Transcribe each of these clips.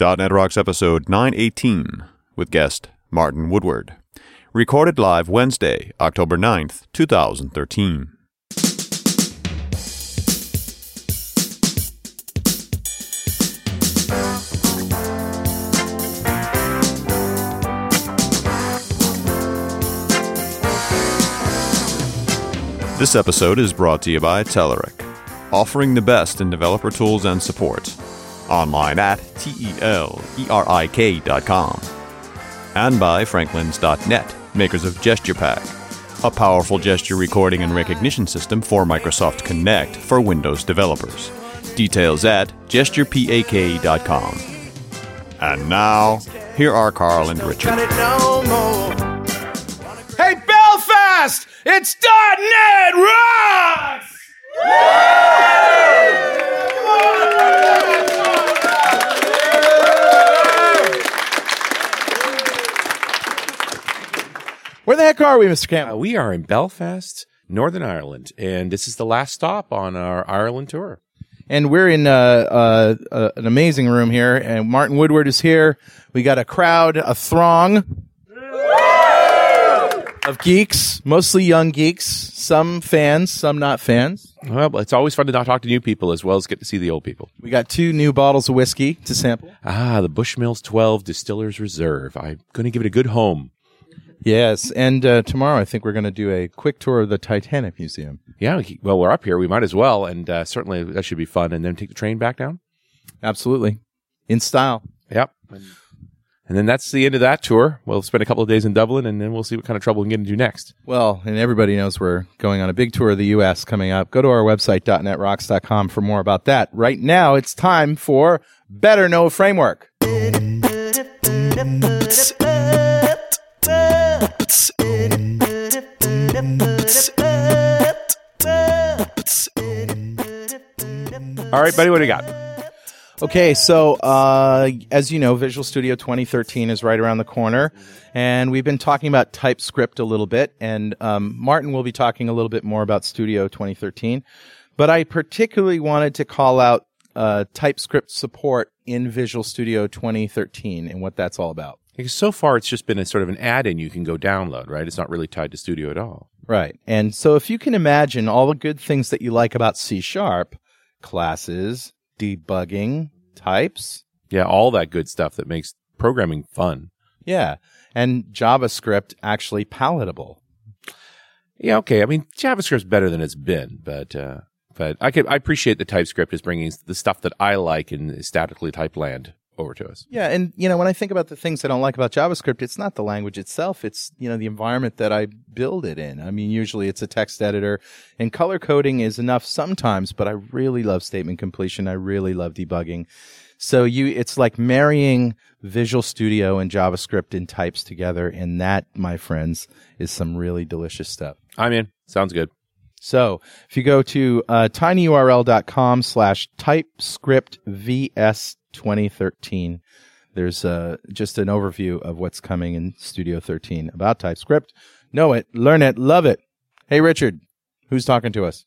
.NET Rocks episode 918 with guest Martin Woodward. Recorded live Wednesday, October 9th, 2013. This episode is brought to you by Telerik, offering the best in developer tools and support. Online at T-E-L-E-R-I-K.com. And by Franklins.net, makers of GesturePak, a powerful gesture recording and recognition system for Microsoft Kinect for Windows developers. Details at GesturePak.com. And now, here are Carl and Richard. Hey, Belfast! It's .NET Rocks! Where the heck are we, Mr. Uh, Campbell? we are in Belfast, Northern Ireland, and this is the last stop on our Ireland tour. And we're in uh, uh, uh, an amazing room here, and Martin Woodward is here. We got a crowd, a throng of geeks, mostly young geeks, some fans, some not fans. Well, it's always fun to not talk to new people as well as get to see the old people. We got two new bottles of whiskey to sample. Ah, the Bushmills 12 Distillers Reserve. I'm going to give it a good home. Yes, and uh, tomorrow I think we're going to do a quick tour of the Titanic Museum. Yeah, well, we're up here. We might as well, and uh, certainly that should be fun. And then take the train back down. Absolutely, in style. Yep. And then that's the end of that tour. We'll spend a couple of days in Dublin, and then we'll see what kind of trouble we can get into next. Well, and everybody knows we're going on a big tour of the U.S. coming up. Go to our website, .netrocks.com for more about that. Right now, it's time for Better Know Framework. All right, buddy, what do you got? Okay, so uh, as you know, Visual Studio 2013 is right around the corner, and we've been talking about TypeScript a little bit, and um, Martin will be talking a little bit more about Studio 2013. But I particularly wanted to call out uh, TypeScript support in Visual Studio 2013 and what that's all about. Because so far it's just been a sort of an add-in you can go download, right? It's not really tied to Studio at all. Right. And so if you can imagine all the good things that you like about C sharp, classes, debugging, types, Yeah, all that good stuff that makes programming fun. yeah, and JavaScript actually palatable. Yeah, okay. I mean, JavaScript's better than it's been, but uh, but I could I appreciate the TypeScript is bringing the stuff that I like in statically typed land over to us. Yeah, and you know, when I think about the things I don't like about JavaScript, it's not the language itself, it's you know, the environment that I build it in. I mean, usually it's a text editor and color coding is enough sometimes, but I really love statement completion. I really love debugging. So you it's like marrying Visual Studio and JavaScript and types together and that, my friends, is some really delicious stuff. I'm in. Sounds good. So if you go to uh, tinyurl.com slash typescript vs 2013, there's uh, just an overview of what's coming in Studio 13 about TypeScript. Know it, learn it, love it. Hey, Richard, who's talking to us?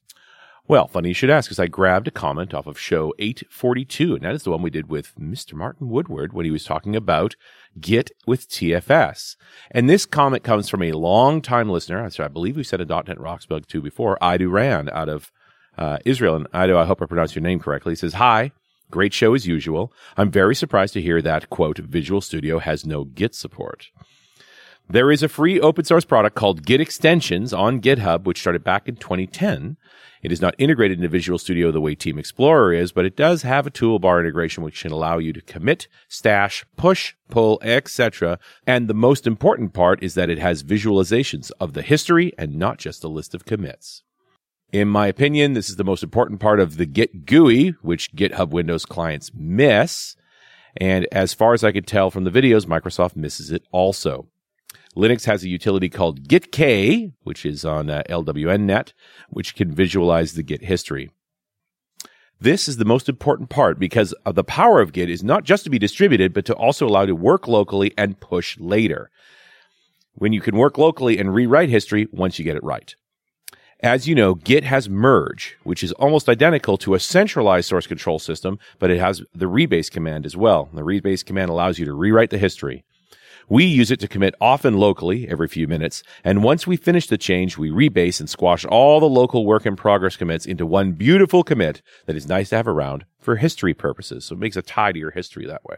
Well, funny you should ask, because I grabbed a comment off of show 842, and that is the one we did with Mr. Martin Woodward when he was talking about Git with TFS. And this comment comes from a long-time listener. I believe we said a .NET Rocks bug too before, Ido Rand out of uh, Israel. And Ido, I hope I pronounced your name correctly. He says, Hi, great show as usual. I'm very surprised to hear that, quote, Visual Studio has no Git support. There is a free open source product called Git Extensions on GitHub, which started back in 2010. It is not integrated into Visual Studio the way Team Explorer is, but it does have a toolbar integration which can allow you to commit, stash, push, pull, etc. And the most important part is that it has visualizations of the history and not just a list of commits. In my opinion, this is the most important part of the Git GUI, which GitHub Windows clients miss. And as far as I could tell from the videos, Microsoft misses it also. Linux has a utility called GitK, which is on uh, which can visualize the Git history. This is the most important part because of the power of Git is not just to be distributed, but to also allow to work locally and push later. When you can work locally and rewrite history once you get it right. As you know, Git has merge, which is almost identical to a centralized source control system, but it has the rebase command as well. The rebase command allows you to rewrite the history. We use it to commit often locally every few minutes. And once we finish the change, we rebase and squash all the local work in progress commits into one beautiful commit that is nice to have around for history purposes. So it makes a tidier history that way.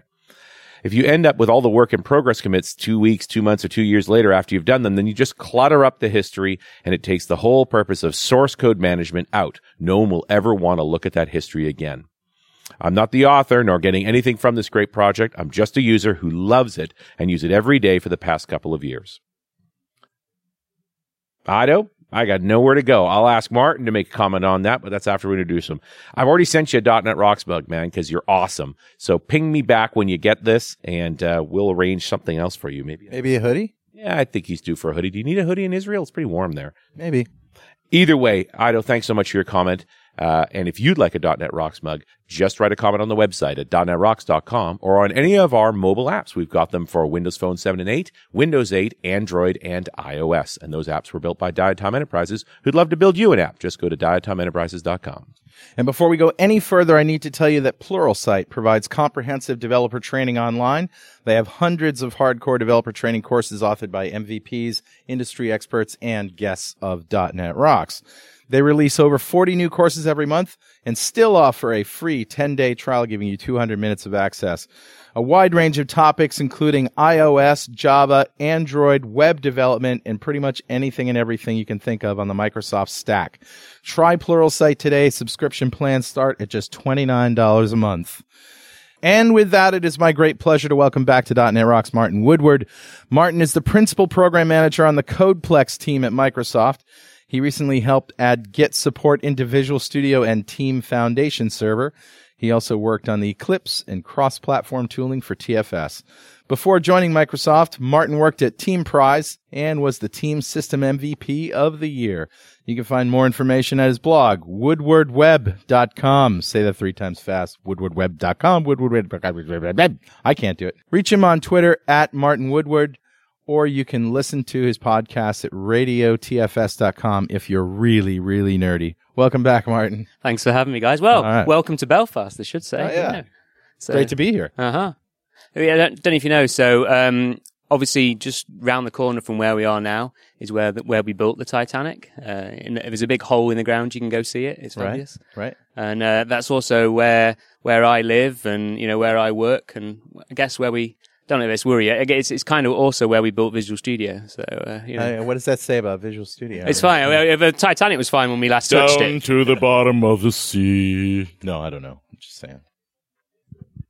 If you end up with all the work in progress commits two weeks, two months, or two years later after you've done them, then you just clutter up the history and it takes the whole purpose of source code management out. No one will ever want to look at that history again. I'm not the author nor getting anything from this great project. I'm just a user who loves it and use it every day for the past couple of years. Ido, I got nowhere to go. I'll ask Martin to make a comment on that, but that's after we introduce him. I've already sent you a .NET Rocks bug, man, because you're awesome. So ping me back when you get this, and uh, we'll arrange something else for you. Maybe. Maybe a hoodie? Yeah, I think he's due for a hoodie. Do you need a hoodie in Israel? It's pretty warm there. Maybe. Either way, Ido, thanks so much for your comment. Uh, and if you'd like a .NET Rocks mug, just write a comment on the website at .NETRocks.com or on any of our mobile apps. We've got them for Windows Phone 7 and 8, Windows 8, Android, and iOS. And those apps were built by Diatom Enterprises, who'd love to build you an app. Just go to diatomenterprises.com. And before we go any further, I need to tell you that Pluralsight provides comprehensive developer training online. They have hundreds of hardcore developer training courses authored by MVPs, industry experts, and guests of .NET Rocks. They release over 40 new courses every month and still offer a free 10 day trial giving you 200 minutes of access. A wide range of topics, including iOS, Java, Android, web development, and pretty much anything and everything you can think of on the Microsoft stack. Try Pluralsight today. Subscription plans start at just $29 a month. And with that, it is my great pleasure to welcome back to .NET Rocks Martin Woodward. Martin is the principal program manager on the CodePlex team at Microsoft. He recently helped add Git support into Visual Studio and Team Foundation Server. He also worked on the Eclipse and cross-platform tooling for TFS. Before joining Microsoft, Martin worked at Teamprise and was the team system MVP of the year. You can find more information at his blog, woodwardweb.com. Say that three times fast. woodwardweb.com, woodwardweb. I can't do it. Reach him on Twitter at Martin Woodward or you can listen to his podcast at radiotfs.com if you're really, really nerdy. Welcome back, Martin. Thanks for having me, guys. Well, right. welcome to Belfast, I should say. Oh, yeah. So, Great to be here. Uh huh. Yeah, I don't, don't, know if you know. So, um, obviously, just round the corner from where we are now is where the, where we built the Titanic. Uh, in, if there's a big hole in the ground, you can go see it. It's obvious. Right. Right. And uh, that's also where where I live, and you know where I work, and I guess where we don't let this worry you. It's, it's kind of also where we built Visual Studio. So, uh, you know. uh, what does that say about Visual Studio? It's fine. The Titanic was fine when we last touched it. Down to the bottom of the sea. No, I don't know. I'm just saying.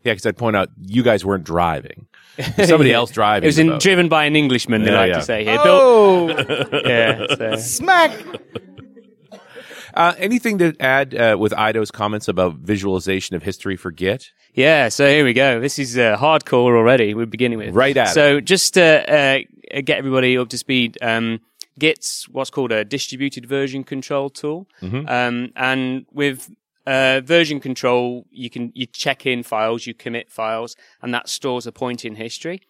Yeah, because I'd point out you guys weren't driving. Somebody else driving. It was in, driven by an Englishman. They like yeah. to say here. Oh, yeah. So. Smack. Uh, anything to add uh, with Ido's comments about visualization of history for Git? Yeah, so here we go. This is uh, hardcore already. We're beginning with right at. So just to uh, get everybody up to speed, um, Git's what's called a distributed version control tool, mm-hmm. um, and with uh, version control, you can you check in files, you commit files, and that stores a point in history.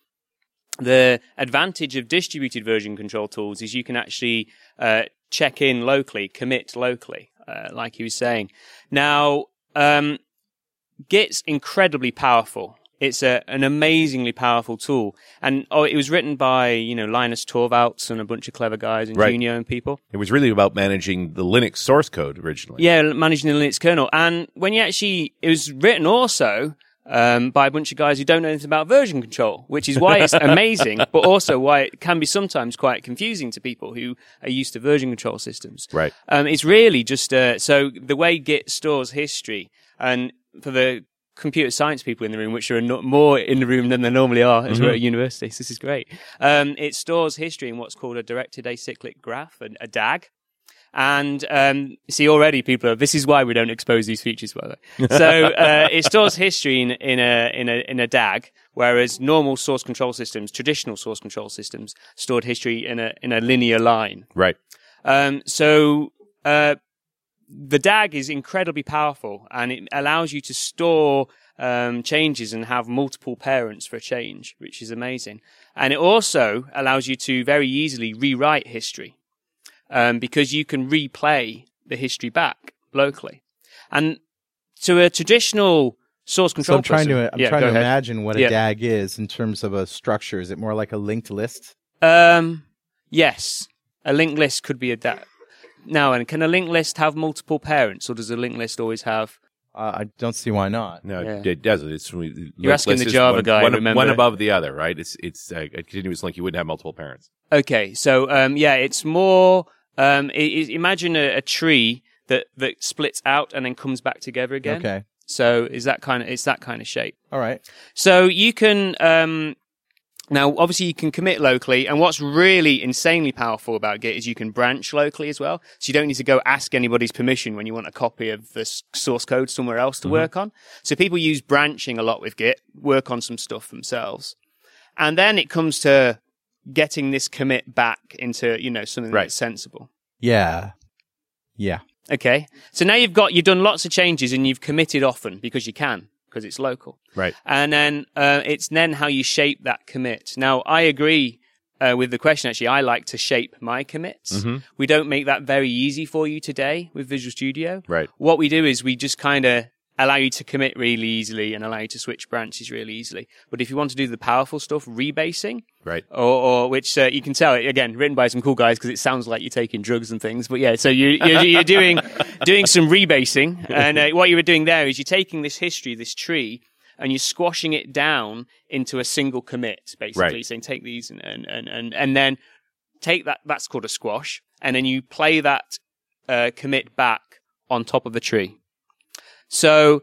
The advantage of distributed version control tools is you can actually uh, check in locally, commit locally, uh, like he was saying. Now, um, Git's incredibly powerful. It's a, an amazingly powerful tool. And oh, it was written by, you know, Linus Torvalds and a bunch of clever guys and right. Junio and people. It was really about managing the Linux source code originally. Yeah, managing the Linux kernel. And when you actually, it was written also um, by a bunch of guys who don't know anything about version control, which is why it's amazing, but also why it can be sometimes quite confusing to people who are used to version control systems. Right. Um, it's really just uh, so the way Git stores history, and for the computer science people in the room, which are more in the room than they normally are as mm-hmm. we're at universities. This is great. Um, it stores history in what's called a directed acyclic graph, a, a DAG. And um, see, already people are. This is why we don't expose these features, by the way. So uh, it stores history in, in a in a in a DAG, whereas normal source control systems, traditional source control systems, stored history in a in a linear line. Right. Um, so uh, the DAG is incredibly powerful, and it allows you to store um, changes and have multiple parents for a change, which is amazing. And it also allows you to very easily rewrite history. Um, because you can replay the history back locally. And to a traditional source So control I'm trying person- to I'm Yeah, trying to ahead. imagine what a Yeah. DAG is in terms of a structure. Is it more like a linked list? Um, yes, a linked list could be a DAG. now. And can a linked list have multiple parents, or does a linked list always have? Uh, I don't see why not. No, Yeah. it doesn't. It's You're asking the Java one, guy, One, remember? one above the other, right? It's it's uh, a continuous link. You wouldn't have multiple parents. Okay, so um, yeah, it's more. Um, i i imagine a, a tree that that splits out and then comes back together again. Okay. So is that kind of it's that kind of shape. All right. So you can um, now obviously you can commit locally, and what's really insanely powerful about Git is you can branch locally as well. So you don't need to go ask anybody's permission when you want a copy of the source code somewhere else to mm-hmm. work on. So people use branching a lot with Git, work on some stuff themselves, and then it comes to getting this commit back into you know something Right. that's sensible. Yeah. Yeah. Okay, so now you've got you've done lots of changes and you've committed often because you can because it's local. Right. And then uh, it's then how you shape that commit. Now, I agree uh, with the question. Actually, I like to shape my commits. Mm-hmm. We don't make that very easy for you today with Visual Studio. Right. What we do is we just kind of allow you to commit really easily and allow you to switch branches really easily. But if you want to do the powerful stuff, rebasing, Right. or, or which uh, you can tell again written by some cool guys because it sounds like you're taking drugs and things. But yeah, so you, you're, you're doing doing some rebasing, and uh, what you were doing there is you're taking this history, this tree, and you're squashing it down into a single commit, basically Right. saying take these and and and and, and then take that. That's called a squash, and then you play that uh, commit back on top of the tree. So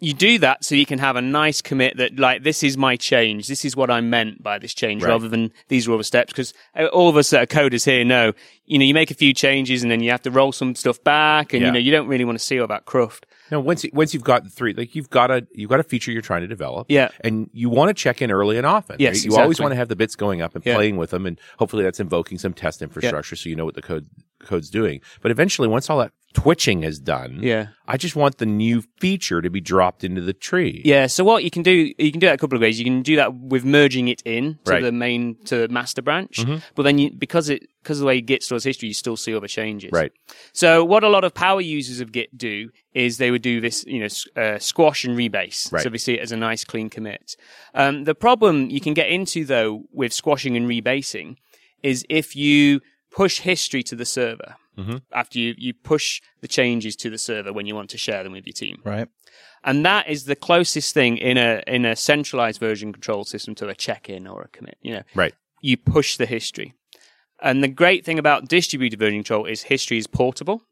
you do that so you can have a nice commit that like this is my change this is what i meant by this change Right. rather than these are all the steps because uh, all of us that are coders here know you know you make a few changes and then you have to roll some stuff back and Yeah. you know you don't really want to see all that cruft Now, once once you've got the three, like you've got a you've got a feature you're trying to develop, Yeah. and you want to check in early and often. Yes, right? you always want to have the bits going up and Yeah. playing with them, and hopefully that's invoking some test infrastructure so you know what the code code's doing. But eventually, once all that twitching is done, Yeah. I just want the new feature to be dropped into the tree. yeah so what you can do you can do that a couple of ways you can do that with merging it in to Right. Mm-hmm. the main to the master branch but then you because it because of the way git stores history you still see all the changes Right. So what a lot of power users of Git do is they would do this, you know, uh, squash and rebase. Right. So they see it as a nice clean commit. Um, the problem you can get into though with squashing and rebasing is if you push history to the server Mm-hmm. after you, you push the changes to the server when you want to share them with your team. Right. And that is the closest thing in a, in a centralized version control system to a check-in or a commit, you know Right. you push the history. And the great thing about distributed version control is history is portable.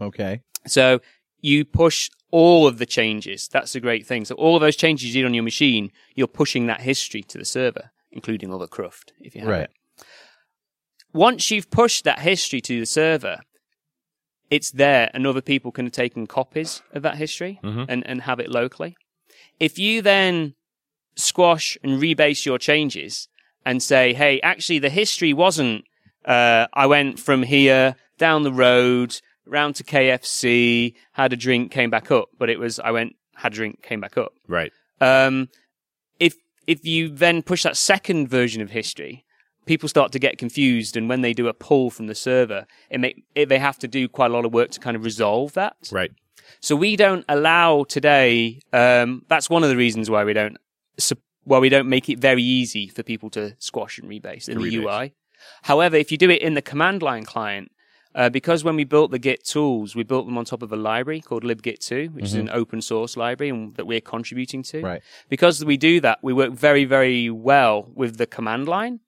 Okay. So you push all of the changes. That's the great thing. So all of those changes you did on your machine, you're pushing that history to the server, including all the cruft, if you have Right. it. Once you've pushed that history to the server, it's there and other people can have taken copies of that history and, and have it locally. If you then squash and rebase your changes and say, hey, actually the history wasn't, uh, I went from here down the road, round to KFC, had a drink, came back up, but it was, I went, had a drink, came back up. Right. Um, if if you then push that second version of history, people start to get confused, and when they do a pull from the server, it make it, they have to do quite a lot of work to kind of resolve that. Right. So we don't allow today. Um, that's one of the reasons why we don't. Why we don't make it very easy for people to squash and rebase in the rebase. UI. However, if you do it in the command line client, uh, because when we built the Git tools, we built them on top of a library called libgit2, which is an open source library and that we're contributing to. Right. Because we do that, we work very, very well with the command line.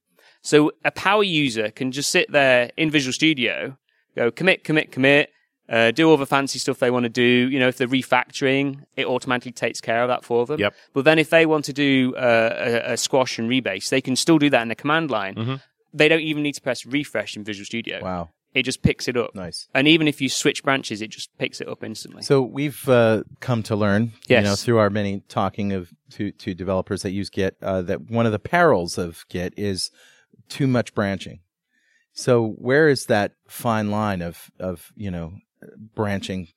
So a power user can just sit there in Visual Studio, go commit, commit, commit, uh, do all the fancy stuff they want to do. You know, if they're refactoring, it automatically takes care of that for them. Yep. But then if they want to do uh, a, a squash and rebase, they can still do that in the command line. They don't even need to press refresh in Visual Studio. Wow. It just picks it up. Nice. And even if you switch branches, it just picks it up instantly. So we've uh, come to learn, Yes. you know, through our many talking of to, to developers that use Git, uh, that one of the perils of Git is too much branching. So where is that fine line of of you know branching?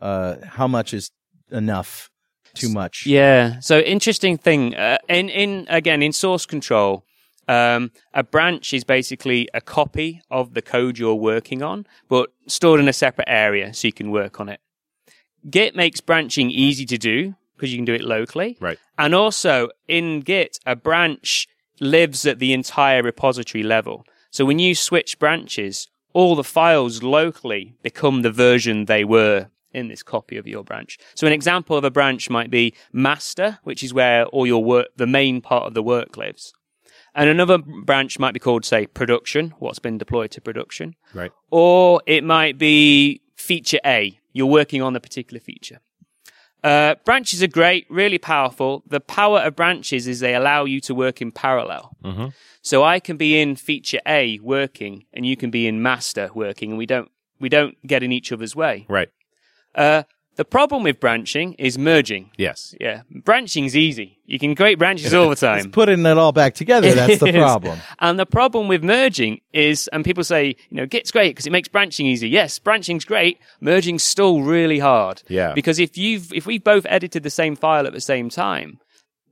Uh, how much is enough? Too much? Yeah. So interesting thing. Uh, in in again in source control, Um, a branch is basically a copy of the code you're working on, but stored in a separate area so you can work on it. Git makes branching easy to do because you can do it locally. Right. And also in Git, a branch lives at the entire repository level. So when you switch branches, all the files locally become the version they were in this copy of your branch. So an example of a branch might be master, which is where all your work, the main part of the work lives. And another branch might be called, say, production, what's been deployed to production. Right. Or it might be feature A. You're working on a particular feature. Uh, branches are great, really powerful. The power of branches is they allow you to work in parallel. Mm-hmm. So I can be in feature A working, and you can be in master working, and we don't we don't get in each other's way. Right. Uh, the problem with branching is merging. Yes. Yeah, Branching is easy. You can create branches all the It's time. putting it all back together. That's the problem. And the problem with merging is, and people say, you know, Git's great because it makes branching easy. Yes, branching's great. Merging's still really hard. Yeah. Because if you've, if we've both edited the same file at the same time,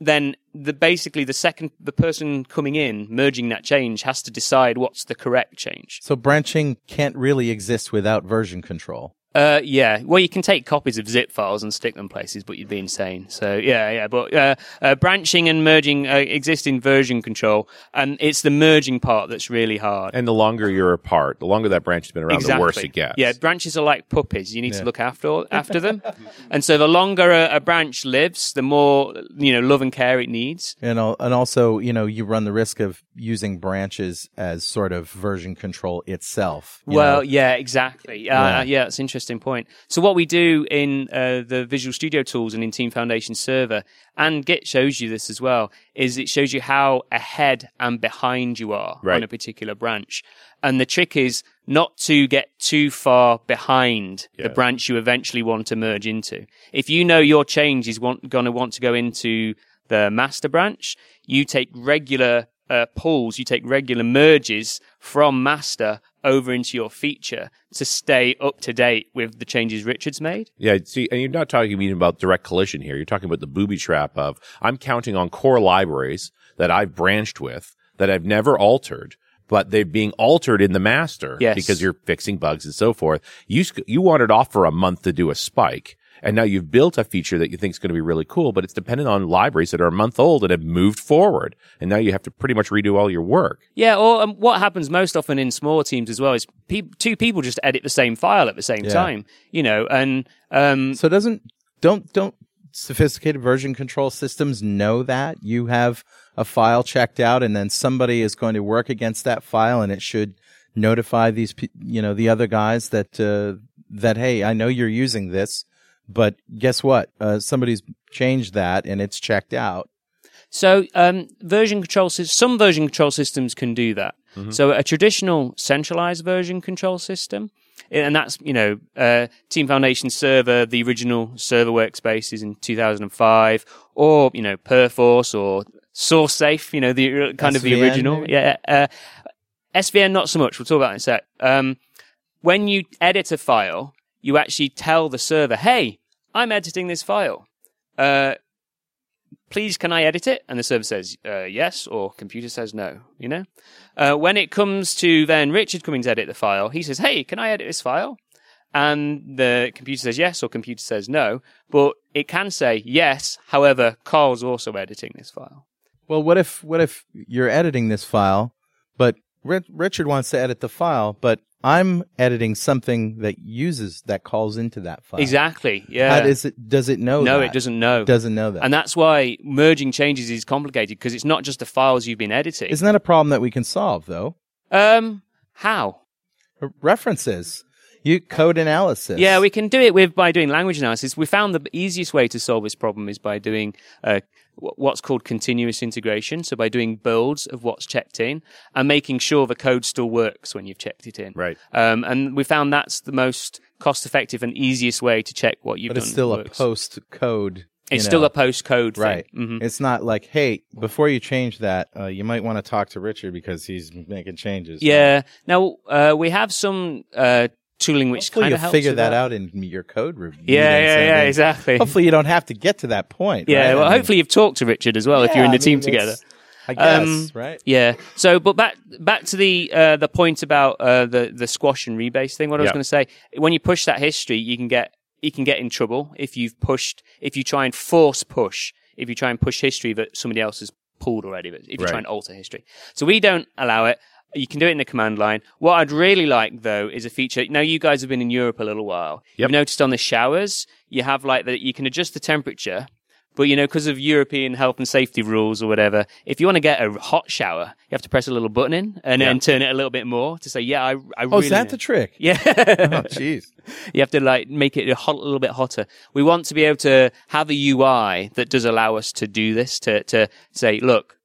then the basically the second the person coming in merging that change has to decide what's the correct change. So branching can't really exist without version control. Uh, yeah. Well, you can take copies of zip files and stick them places, but you'd be insane. So yeah, yeah. But uh, uh, branching and merging uh, exist in version control, and it's the merging part that's really hard. And the longer you're apart, the longer that branch has been around, the worse it gets. Yeah, branches are like puppies. You need Yeah. to look after after them, and so the longer a, a branch lives, the more you know love and care it needs. And and also, you know, you run the risk of using branches as sort of version control itself. Well, know? yeah, exactly. Uh, Yeah. yeah. that's an interesting point. So what we do in uh, the Visual Studio tools and in Team Foundation Server, and Git shows you this as well, is it shows you how ahead and behind you are Right. on a particular branch. And the trick is not to get too far behind Yeah. the branch you eventually want to merge into. If you know your change is want, going to want to go into the master branch, you take regular uh, pulls, you take regular merges from master over into your feature to stay up to date with the changes Richard's made. Yeah, see, and you're not talking even about direct collision here. You're talking about the booby trap of I'm counting on core libraries that I've branched with that I've never altered, but they're being altered in the master Yes. because you're fixing bugs and so forth. You you want it off for a month to do a spike. And now you've built a feature that you think is going to be really cool, but it's dependent on libraries that are a month old and have moved forward. And now you have to pretty much redo all your work. Yeah, or um, what happens most often in smaller teams as well is pe- two people just edit the same file at the same Yeah. time, you know, and um, So doesn't don't don't sophisticated version control systems know that you have a file checked out and then somebody is going to work against that file and it should notify these you know the other guys that uh, that hey I know you're using this but guess what uh, somebody's changed that and it's checked out So, um, version control sys- some version control systems can do that. So, a traditional centralized version control system, and that's you know, uh, Team Foundation Server, the original server workspaces in 2005, or you know, Perforce or SourceSafe, you know, the uh, kind of the original. maybe? Yeah, uh, SVN not so much. We'll talk about that in a sec. Um, when you edit a file, you actually tell the server, "Hey, I'm editing this file." Uh, please can I edit it? And the server says uh, yes, or computer says no. You know, uh, when it comes to then Richard coming to edit the file, he says, "Hey, can I edit this file?" And the computer says yes, or computer says no. But it can say yes. However, Carl's also editing this file. well what if what if you're editing this file but Ri- Richard wants to edit the file but I'm editing something that uses that calls into that file Exactly. How Yeah. does it does it know no, that? it doesn't know. Doesn't know that And that's why merging changes is complicated because it's not just the files you've been editing. Isn't that a problem that we can solve though? um, how? References, you code analysis. Yeah, we can do it with by doing language analysis. We found the easiest way to solve this problem is by doing uh, what's called continuous integration. So by doing builds of what's checked in and making sure the code still works when you've checked it in. Right. Um, and we found that's the most cost-effective and easiest way to check what you've but done. it's still a post code. It's still a post code right. thing. hmm It's not like, hey, before you change that, uh, you might want to talk to Richard because he's making changes. Yeah. Now uh, we have some uh, tooling which Hopefully kind you'll of helps figure with that out in your code review. Yeah, then, yeah, yeah, exactly. Hopefully you don't have to get to that point. Yeah, right? well, I mean, hopefully you've talked to Richard as well if you're in I the team mean, together. I guess, Um, right? Yeah. So, but back back to the uh, the point about uh, the the squash and rebase thing. What I was going to say, when you push that history, you can get you can get in trouble if you've pushed if you try and force push if you try and push history that somebody else has pulled already. But if you Right. try and alter history, so we don't allow it. You can do it in the command line. What I'd really like though is a feature. Now you guys have been in Europe a little while. Yep. You've noticed on the showers you have like that you can adjust the temperature. But you know, because of European health and safety rules or whatever, if you want to get a hot shower, you have to press a little button in and then turn it a little bit more to say, "Yeah, I, I Oh, really." is that the trick? yeah, Oh, jeez. you have to like make it a, hot, a little bit hotter. We want to be able to have a UI that does allow us to do this. To to say, look,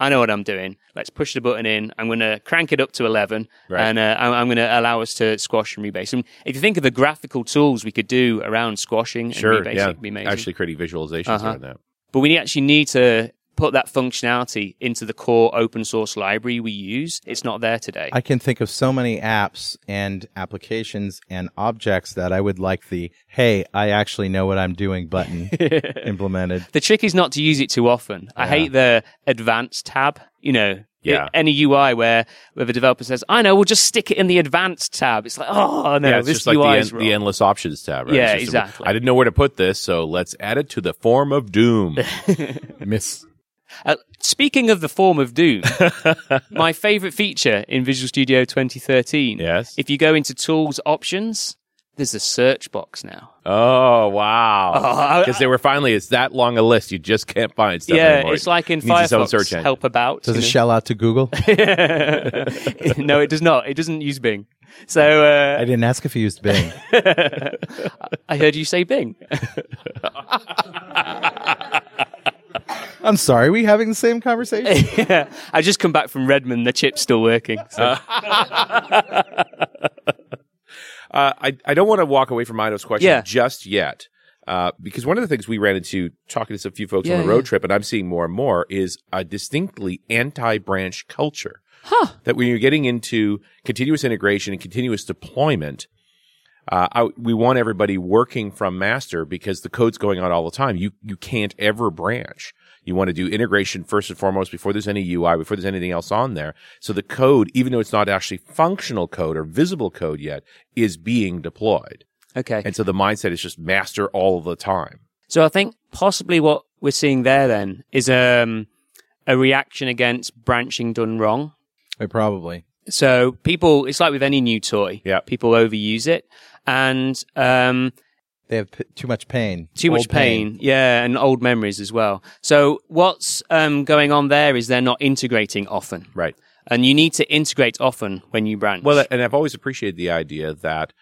I know what I'm doing. Let's push the button in. I'm going to crank it up to 11, Right. and uh, I'm, I'm going to allow us to squash and rebase. And if you think of the graphical tools we could do around squashing Sure. and rebasing, Yeah. it'd be amazing. Actually, creating visualizations Uh-huh. around that. But we actually need to put that functionality into the core open source library we use. It's not there today. I can think of so many apps and applications and objects that I would like the "Hey, I actually know what I'm doing" button implemented. the trick is not to use it too often. I hate the advanced tab. You know, Yeah. any UI where where the developer says, "I know, we'll just stick it in the advanced tab." It's like, oh no, yeah, it's this just like UI the, is en- wrong. the endless options tab, right? Yeah, It's just a- exactly. I didn't know where to put this, so let's add it to the form of doom. Miss. Uh, speaking of the form of doom, my favorite feature in Visual Studio 2013. Yes. If you go into Tools Options, there's a search box now. oh wow! I- Because they were finally, it's that long a list, you just can't find stuff yeah, anymore. it's like in It own Firefox. search engine. Help about. Does it know? shell out to Google? no, it does not. It doesn't use Bing. So I uh, didn't ask if you used Bing. I heard you say Bing. I'm sorry. we having the same conversation? yeah. I just come back from Redmond. The chip's still working. So. Uh, I, I don't want to walk away from Ido's question Yeah. just yet. Uh, because one of the things we ran into talking to some few folks on Yeah, the road yeah. trip, and I'm seeing more and more, is a distinctly anti-branch culture. Huh. That when you're getting into continuous integration and continuous deployment, uh, I, we want everybody working from master because the code's going on all the time. You you can't ever branch. You want to do integration first and foremost before there's any UI, before there's anything else on there. So the code, even though it's not actually functional code or visible code yet, is being deployed. Okay. And so the mindset is just master all the time. So I think possibly what we're seeing there then is um, a reaction against branching done wrong. Uh, Probably. So people, it's like with any new toy. Yeah. People overuse it and um, They have p- too much pain. too much Old pain. Yeah, and old memories as well. So what's um, going on there is they're not integrating often. Right. And you need to integrate often when you branch. Well, and I've always appreciated the idea that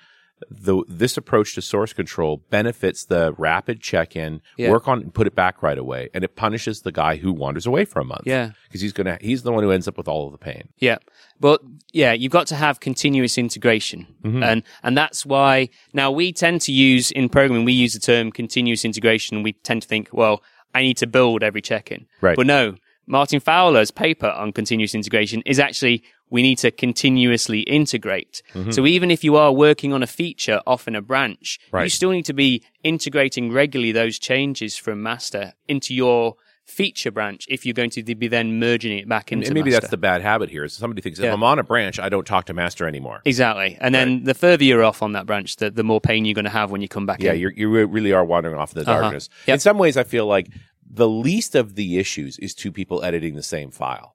the this approach to source control benefits the rapid check-in, Yeah. work on and put it back right away, and it punishes the guy who wanders away for a month. Yeah. because he's gonna he's the one who ends up with all of the pain. Yeah. But yeah, you've got to have continuous integration. Mm-hmm. And, and that's why now we tend to use in programming, we use the term continuous integration. We tend to think, well, I need to build every check-in. Right. But no, Martin Fowler's paper on continuous integration is actually we need to continuously integrate. Mm-hmm. So even if you are working on a feature off in a branch, you still need to be integrating regularly those changes from master into your feature branch if you're going to be then merging it back into and maybe master. that's the bad habit here. Is somebody thinks if Yeah. I'm on a branch, I don't talk to master anymore. Exactly. And then the further you're off on that branch, the, the more pain you're going to have when you come back Yeah, you really are wandering off in the Uh-huh. darkness. Yep. In some ways, I feel like the least of the issues is two people editing the same file.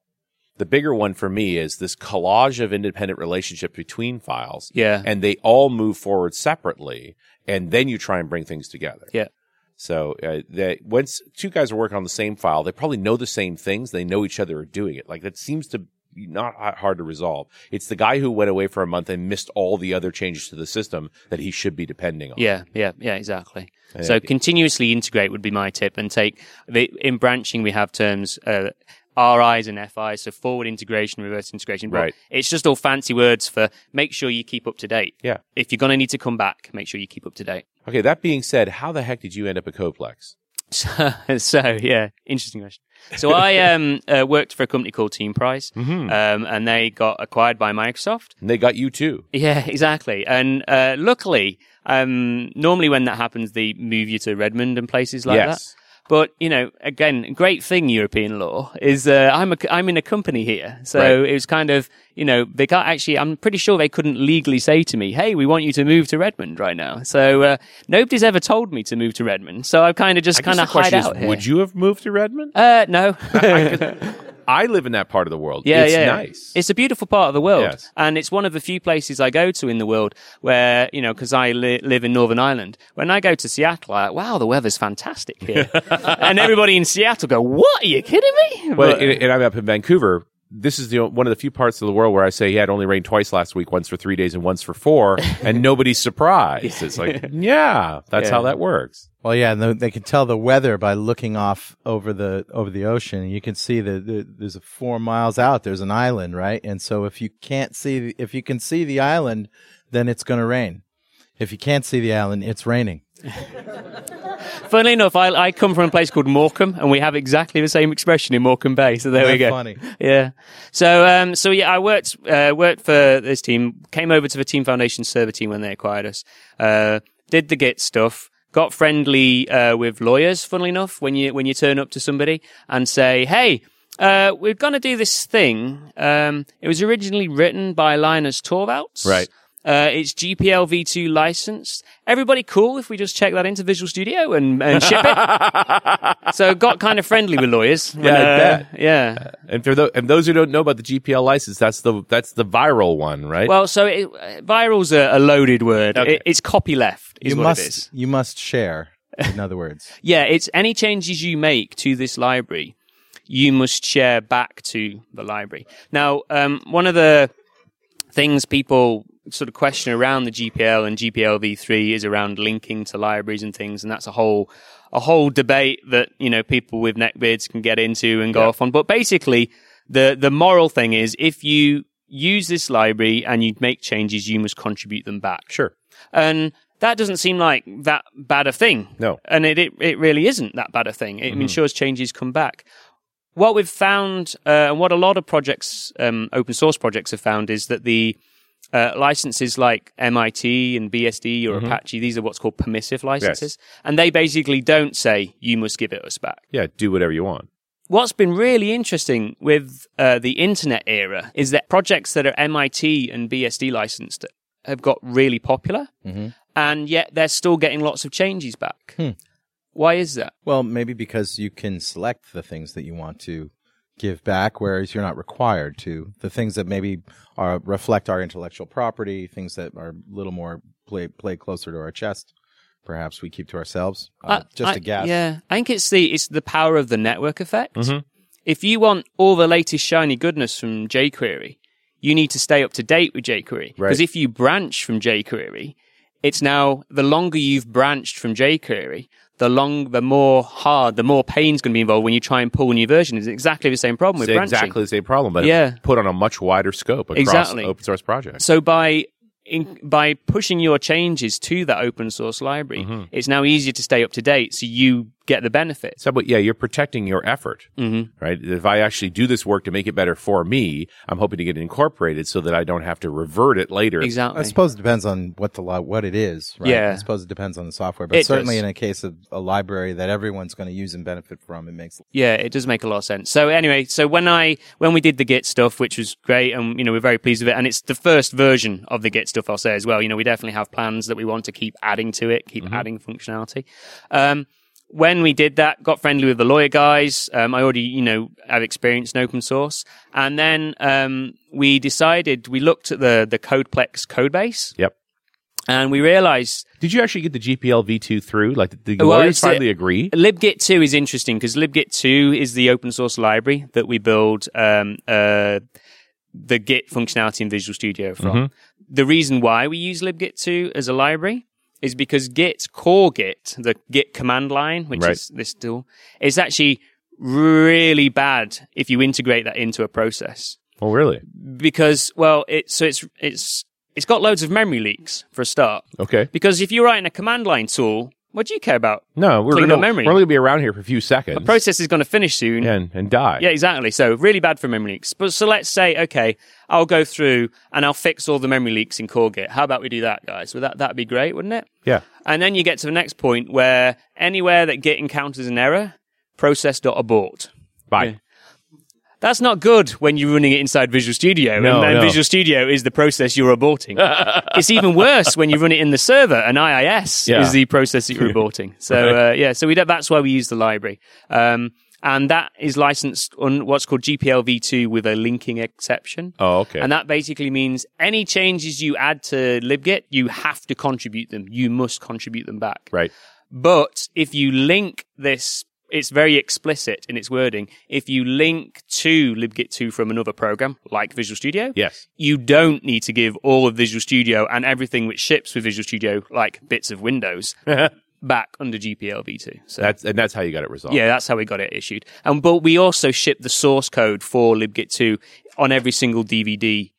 The bigger one for me is this collage of independent relationship between files. Yeah. And they all move forward separately. And then you try and bring things together. Yeah. So uh, that once two guys are working on the same file, they probably know the same things. They know each other are doing it. Like that seems to be not hard to resolve. It's the guy who went away for a month and missed all the other changes to the system that he should be depending on. Yeah, yeah, yeah, exactly. So continuously integrate would be my tip and take the, in branching, we have terms, uh, RIs and FIs, so forward integration, reverse integration. But Right. It's just all fancy words for make sure you keep up to date. Yeah. If you're going to need to come back, make sure you keep up to date. Okay, that being said, how the heck did you end up at CodePlex? So, so yeah, interesting question. So I um uh, worked for a company called Teamprise, Mm-hmm. um, and they got acquired by Microsoft. And they got you too. Yeah, exactly. And uh, luckily, um, normally when that happens, they move you to Redmond and places like Yes. that. But you know, again, great thing European law is uh, I'm a, I'm in a company here, so Right. it was kind of you know they can't actually. I'm pretty sure they couldn't legally say to me, "Hey, we want you to move to Redmond right now." So uh, nobody's ever told me to move to Redmond, so I've kind of just kind of hide is, out here. would you have moved to Redmond? Uh, no. I live in that part of the world. Yeah, it's yeah. nice. It's a beautiful part of the world, Yes. and it's one of the few places I go to in the world where you know, because I li- live in Northern Ireland. When I go to Seattle, I wow, the weather's fantastic here, and everybody in Seattle go, "What? Are you kidding me?" well, But- and, and I'm up in Vancouver. This is the one of the few parts of the world where I say, yeah, it only rained twice last week, once for three days and once for four, and nobody's surprised. It's like, yeah, that's Yeah. how that works. Well, yeah, and the, they can tell the weather by looking off over the over the ocean. You can see that the, there's a four miles out. There's an island, right? And so if you can't see, the, if you can see the island, then it's going to rain. If you can't see the island, it's raining. Funnily enough, I, I come from a place called Morecambe, and we have exactly the same expression in Morecambe Bay. So there we Isn't go. funny? Yeah. So, um, so yeah, I worked, uh, worked for this team, came over to the Team Foundation server team when they acquired us, uh, did the Git stuff, got friendly, uh, with lawyers, funnily enough, when you, when you turn up to somebody and say, Hey, uh, we're going to do this thing. Um, it was originally written by Linus Torvalds. Right. Uh, it's GPL v2 licensed. Everybody cool if we just check that into Visual Studio and, and ship it? so got kind of friendly with lawyers. Yeah, I Uh, bet. Yeah. And for those, and those who don't know about the GPL license, that's the that's the viral one, right? Well, so it, viral's a, a loaded word. Okay. It, it's copyleft is you what must it is. you must share. In other words, Yeah, it's any changes you make to this library, you must share back to the library. Now, um, one of the things people sort of question around the GPL and GPL v3 is around linking to libraries and things, and that's a whole a whole debate that you know people with neckbeards can get into and go Yeah. off on. But basically, the the moral thing is if you use this library and you make changes, you must contribute them back. sure. And that doesn't seem like that bad a thing. No. And it, it, it really isn't that bad a thing. It ensures changes come back. What we've found, uh, and what a lot of projects, um, open source projects have found is that the uh, licenses like MIT and BSD or Apache, these are what's called permissive licenses. And they basically don't say, you must give it us back Yeah, do whatever you want. what's been really interesting with uh, the internet era is that projects that are MIT and BSD licensed have got really popular, and yet they're still getting lots of changes back. Why is that? well, maybe because you can select the things that you want to give back, whereas you're not required to. The things that maybe are reflect our intellectual property, things that are a little more play play closer to our chest, perhaps we keep to ourselves. Uh, I- just I- a guess. Yeah, I think it's the it's the power of the network effect. Mm-hmm. If you want all the latest shiny goodness from jQuery, you need to stay up to date with jQuery. Right. Because if you branch from jQuery, it's now the longer you've branched from jQuery, the long, the more hard, the more pain's going to be involved when you try and pull a new version. It's exactly the same problem with It's branching. exactly the same problem, but Yeah. put on a much wider scope across Exactly. open source projects. So by in, by pushing your changes to that open source library, Mm-hmm. it's now easier to stay up to date, so you get the benefits. So, but yeah, you're protecting your effort, Mm-hmm. right? If I actually do this work to make it better for me, I'm hoping to get it incorporated so that I don't have to revert it later. Exactly. I suppose it depends on what the li- what it is, right? Yeah. I suppose it depends on the software, but It certainly does. in a case of a library that everyone's going to use and benefit from, it makes Yeah, it does make a lot of sense. So anyway, so when I when we did the Git stuff, which was great, and you know we're very pleased with it, and it's the first version of the Git stuff, I'll say as well. You know, we definitely have plans that we want to keep adding to it, keep adding functionality. Um, when we did that, got friendly with the lawyer guys. Um, I already, you know, have experience in open source, and then um, we decided we looked at the the CodePlex code base, Yep. and we realized Did you actually get the GPL v2 through? Like, did the Well, lawyers finally agree? libgit 2 is interesting because libgit 2 is the open source library that we build um, uh, the git functionality in visual studio from Mm-hmm. the reason why we use libgit 2 as a library is because git core git the git command line which Right. is this tool is actually really bad if you integrate that into a process Oh, really? because well it so it's it's it's got loads of memory leaks for a start Okay. because if you're writing a command line tool What do you care about? No, we're Clean gonna, up memory. we're only gonna be around here for a few seconds. The process is going to finish soon. and and die. Yeah, exactly. So really bad for memory leaks. But so let's say, okay, I'll go through and I'll fix all the memory leaks in CoreGit. How about we do that, guys? Well, that that'd be great, wouldn't it? Yeah. And then you get to the next point where anywhere that Git encounters an error, process.abort. Bye. Yeah. That's not good when you're running it inside Visual Studio. No, and, and no. Visual Studio is the process you're aborting. it's even worse when you run it in the server, and IIS Yeah. is the process that you're aborting. So, uh, yeah, so we that's why we use the library. Um, and that is licensed on what's called GPL v2 with a linking exception. Oh, okay. And that basically means any changes you add to libgit, you have to contribute them. You must contribute them back. right. But if you link this, it's very explicit in its wording. If you link to libgit2 from another program, like Visual Studio, Yes. you don't need to give all of Visual Studio and everything which ships with Visual Studio, like bits of Windows, back under GPL v2. So That's and that's how you got it resolved. yeah, that's how we got it issued. And but we also ship the source code for libgit2 on every single DVD.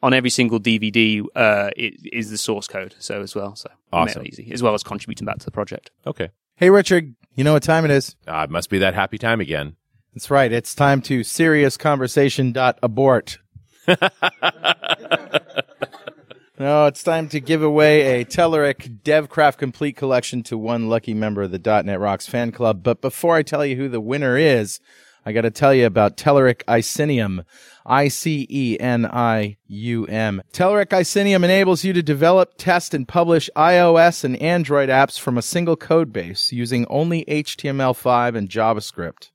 On every single DVD uh, it is the source code, so as well. So we made it Awesome. easy, as well as contributing back to the project. Okay. Hey, Richard, you know what time it is? Uh, it must be that happy time again. That's right. It's time to seriousconversation.abort. no, it's time to give away a Telerik DevCraft Complete collection to one lucky member of the .NET Rocks fan club. But before I tell you who the winner is, I got to tell you about Telerik Icenium. I-C-E-N-I-U-M. Telerik Icenium enables you to develop, test, and publish iOS and Android apps from a single code base using only HTML5 and JavaScript.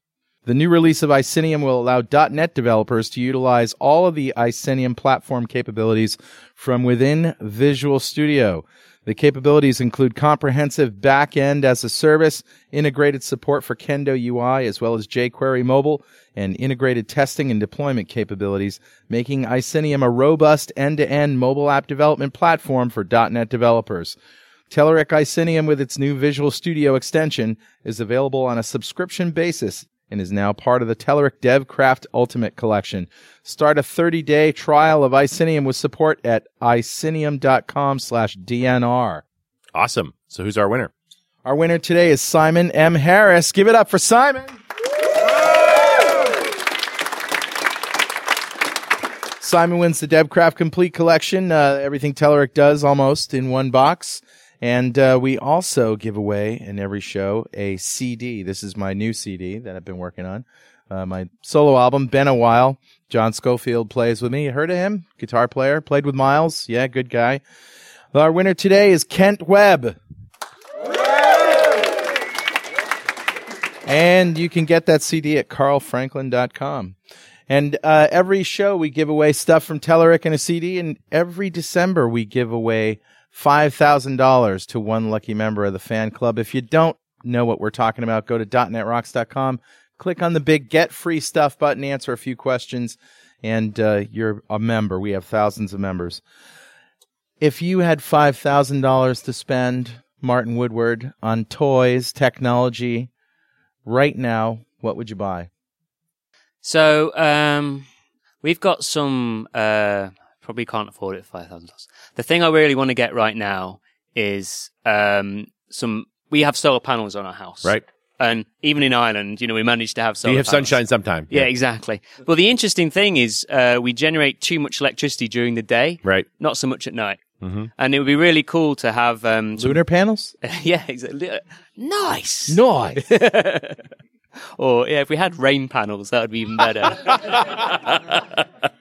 The new release of Icenium will allow .NET developers to utilize all of the Icenium platform capabilities from within Visual Studio. The capabilities include comprehensive back-end as a service, integrated support for Kendo UI, as well as jQuery mobile, and integrated testing and deployment capabilities, making Icenium a robust end-to-end mobile app development platform for .NET developers. Telerik Icenium with its new Visual Studio extension is available on a subscription basis and is now part of the Telerik DevCraft Ultimate Collection. Start a 30-day trial of Icenium with support at icenium.com slash DNR. Awesome. So who's our winner? Our winner today is Simon M. Harris. Give it up for Simon. Simon wins the DevCraft Complete Collection. Uh, everything Telerik does almost in one box. And uh, we also give away in every show a CD. This is my new CD that I've been working on. Uh, my solo album, Been a While. John Scofield plays with me. You heard of him? Guitar player. Played with Miles. Yeah, good guy. Our winner today is Kent Webb. And you can get that CD at carlfranklin.com. And uh, every show we give away stuff from Telerik and a CD, and every December we give away $5,000 to one lucky member of the fan club. If you don't know what we're talking about, go to .netrocks.com, click on the big Get Free Stuff button, answer a few questions, and uh, you're a member. We have thousands of members. If you had $5,000 to spend, Martin Woodward, on toys, technology, right now, what would you buy? So um, we've got some. Uh, probably can't afford it for five thousand dollars. The thing I really want to get right now is um, some. We have solar panels on our house, Right. And even in Ireland, you know, we manage to have solar. you have panels. sunshine sometime. Yeah, exactly. Well, the interesting thing is, uh, we generate too much electricity during the day, Right. not so much at night. Mhm. And it would be really cool to have um, some- Lunar panels? yeah, exactly. Nice. Nice. Or yeah, if we had rain panels, that would be even better.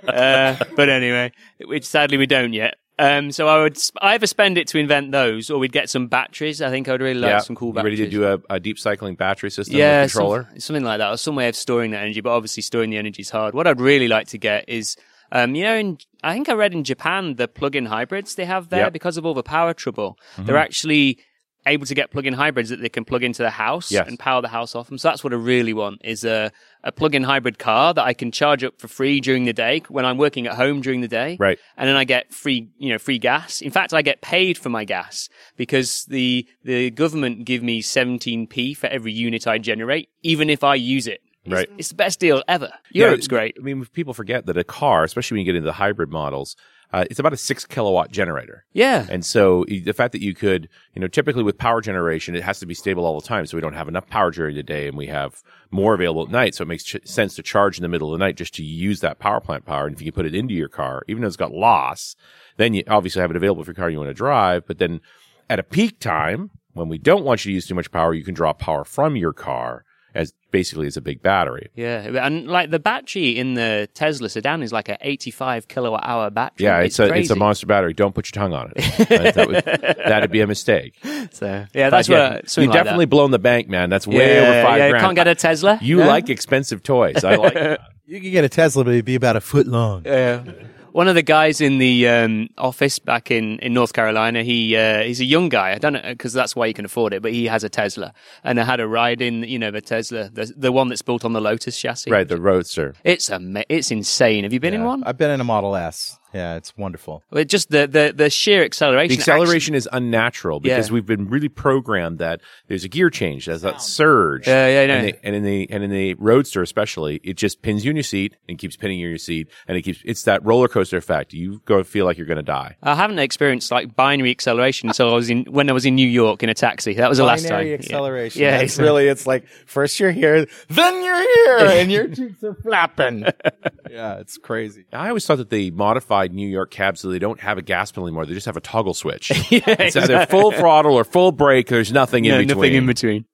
uh, but anyway, which sadly we don't yet. Um, so I would sp- either spend it to invent those, or we'd get some batteries. I think I'd really like yeah. some cool You batteries. ready to do a, a deep cycling battery system yeah, controller? some- something like that, or some way of storing that energy. But obviously, storing the energy is hard. What I'd really like to get is, um, you know, in I think I read in Japan the plug-in hybrids they have there Yep. Mm-hmm. because of all the power trouble. They're actually able to get plug-in hybrids that they can plug into the house Yes. and power the house off them. So that's what I really want is a, a plug-in hybrid car that I can charge up for free during the day when I'm working at home during the day. Right. And then I get free, you know, free gas. In fact, I get paid for my gas because the, the government give me 17p for every unit I generate, even if I use it. It's, Right. it's the best deal ever. Yeah, Europe's great. I mean, people forget that a car, especially when you get into the hybrid models, uh, it's about a six kilowatt generator. Yeah. And so the fact that you could, you know, typically with power generation, it has to be stable all the time. So we don't have enough power during the day and we have more available at night. So it makes ch- sense to charge in the middle of the night just to use that power plant power. And if you can put it into your car, even though it's got loss, then you obviously have it available for your car you want to drive. But then at a peak time, when we don't want you to use too much power, you can draw power from your car as basically as a big battery. Yeah, and like the battery in the Tesla sedan is like a 85 kilowatt hour battery. Yeah, it's, a it's a monster battery. Don't put your tongue on it. that, that would, that'd be a mistake. So yeah, that's But yeah, what something you like definitely that. blown the bank, man. That's way yeah, over five yeah, grand. Can't get a Tesla. you Yeah. like expensive toys. I like. that. You could get a Tesla, but it'd be about a foot long. Yeah. One of the guys in the um, office back in, in North Carolina, he uh, he's a young guy. I don't know because that's why you can afford it. But he has a Tesla, and I had a ride in, you know, the Tesla, the the one that's built on the Lotus chassis. right, the Roadster. It's ama- It's insane. Have you been in one? I've been in a Model S. Yeah, it's wonderful. Well, just the, the the sheer acceleration. The acceleration is unnatural because Yeah. we've been really programmed that there's a gear change, there's that surge. Yeah, yeah, I know. And, the, and in the and in the Roadster especially, it just pins you in your seat and keeps pinning you in your seat, and it keeps it's that roller coaster effect. You go feel like you're going to die. I haven't experienced like binary acceleration until I was in when I was in New York in a taxi. That was the last time. Binary Yeah. acceleration. Yeah, it's- really, it's like first you're here, then you're here, and your cheeks are flapping. yeah, it's crazy. I always thought that they modified New York cabs so they don't have a gas pedal anymore. They just have a toggle switch. yeah, it's either full throttle or full brake. There's nothing Yeah, in between. nothing in between.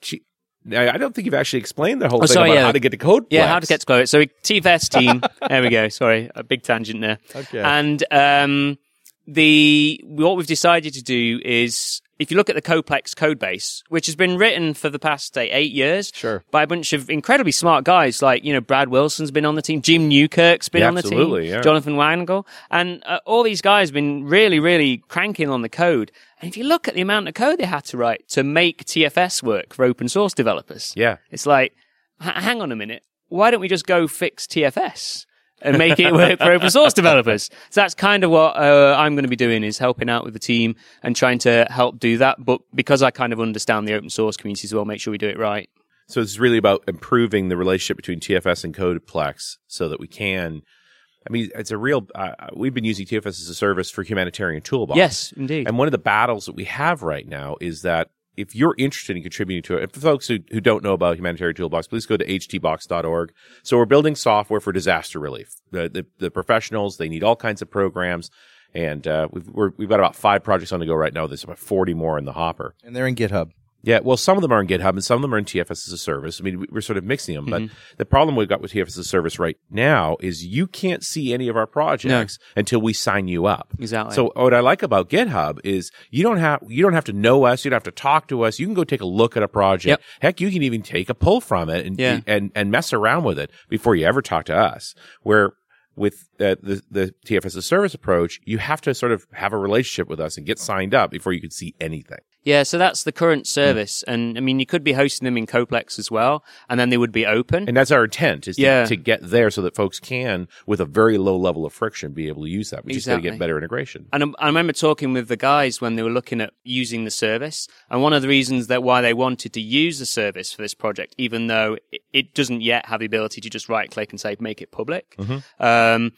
Gee, I don't think you've actually explained the whole Oh, thing sorry, about yeah. how to get to code. Yeah, how to get to quote. So TFS team. there we go. Sorry, a big tangent there. Okay. And um, the what we've decided to do is, if you look at the CodePlex code base, which has been written for the past say, eight years, Sure. by a bunch of incredibly smart guys, like you know Brad Wilson's been on the team, Jim Newkirk's been Yeah, on the team, yeah. Jonathan Wanagel, and uh, all these guys have been really, really cranking on the code. And if you look at the amount of code they had to write to make TFS work for open source developers, Yeah. it's like, hang on a minute. Why don't we just go fix TFS and make it work for open source developers? So that's kind of what uh, I'm going to be doing is helping out with the team and trying to help do that. But because I kind of understand the open source community as well, make sure we do it right. So it's really about improving the relationship between TFS and Codeplex so that we can. I mean, it's a real. Uh, we've been using TFS as a service for humanitarian toolbox. Yes, indeed. And one of the battles that we have right now is that if you're interested in contributing to it, and for folks who, who don't know about Humanitarian Toolbox, please go to htbox.org. So we're building software for disaster relief. The, the, the professionals, they need all kinds of programs. And uh, we've, we're, we've got about five projects on the go right now. There's about 40 more in the hopper. And they're in GitHub. Yeah, well, some of them are in GitHub and some of them are in TFS as a service. I mean, we- we're sort of mixing them, but the problem we've got with TFS as a service right now is you can't see any of our projects until we sign you up. Exactly. So what I like about GitHub is you don't have you don't have to know us, you don't have to talk to us. You can go take a look at a project. Yep. Heck, you can even take a pull from it and Yeah. and and mess around with it before you ever talk to us. Where with uh, the the TFS as a service approach, you have to sort of have a relationship with us and get signed up before you can see anything. Yeah, so that's the Hmm. current service. And I mean, you could be hosting them in CodePlex as well, and then they would be open. And that's our intent is to, Yeah. to get there so that folks can, with a very low level of friction, be able to use that. We just got to get better integration. And I- I remember talking with the guys when they were looking at using the service, and one of the reasons that why they wanted to use the service for this project, even though it, it doesn't yet have the ability to just right click and say make it public, um,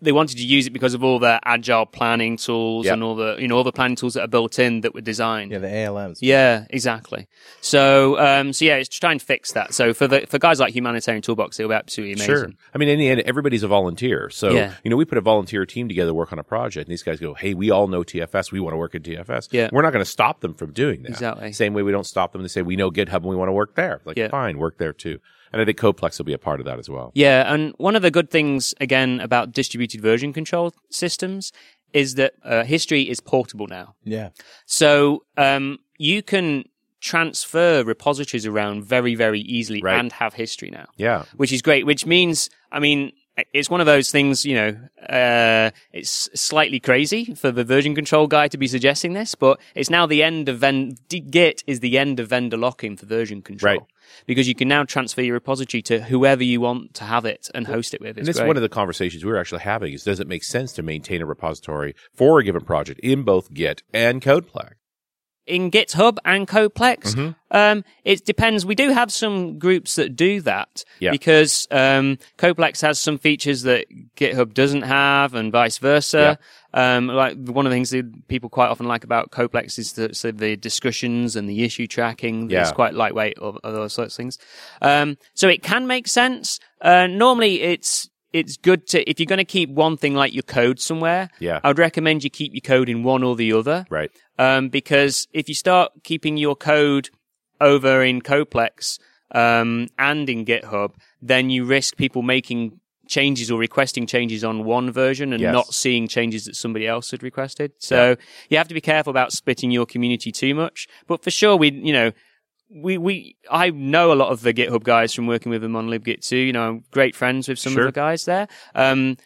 they wanted to use it because of all the agile planning tools Yep. and all the you know all the planning tools that are built in that were designed. Yeah, the ALMs. Yeah, exactly. So, um, so yeah, it's trying to try and fix that. So for the for guys like Humanitarian Toolbox, it'll be absolutely amazing. Sure. I mean, in the end, everybody's a volunteer. So, Yeah. you know, we put a volunteer team together to work on a project, and these guys go, Hey, we all know TFS. We want to work at TFS. Yeah. We're not going to stop them from doing that. Exactly. Same way we don't stop them to say, We know GitHub and we want to work there. Like, Yeah. fine, work there too. And I think CodePlex will be a part of that as well. Yeah, and one of the good things again about distributed version control systems is that uh, history is portable now. Yeah. So um, you can transfer repositories around very, very easily Right. and have history now, Yeah. which is great. Which means, I mean, it's one of those things, you know, uh, it's slightly crazy for the version control guy to be suggesting this, but it's now the end of ven- Git is the end of vendor locking for version control. Right. Because you can now transfer your repository to whoever you want to have it and host it with. It's And that's great. one of the conversations we were actually having is does it make sense to maintain a repository for a given project in both Git and Codeplex? in GitHub and Codeplex. Mm-hmm. Um, it depends. We do have some groups that do that Yeah. because um, Codeplex has some features that GitHub doesn't have, and vice versa. Um, like one of the things that people quite often like about CodePlex is the, so the discussions and the issue tracking. Yeah. It's quite lightweight of, of those sorts of things. Um, so it can make sense. Uh, normally it's, it's good to, if you're going to keep one thing like your code somewhere, Yeah. I would recommend you keep your code in one or the other. Right. Um, because if you start keeping your code over in CodePlex, um, and in GitHub, then you risk people making changes or requesting changes on one version and Yes. not seeing changes that somebody else had requested. So you have to be careful about splitting your community too much. But for sure, we, you know, we, we, I know a lot of the GitHub guys from working with them on LibGit2. You know, I'm great friends with some Sure. of the guys there. Um,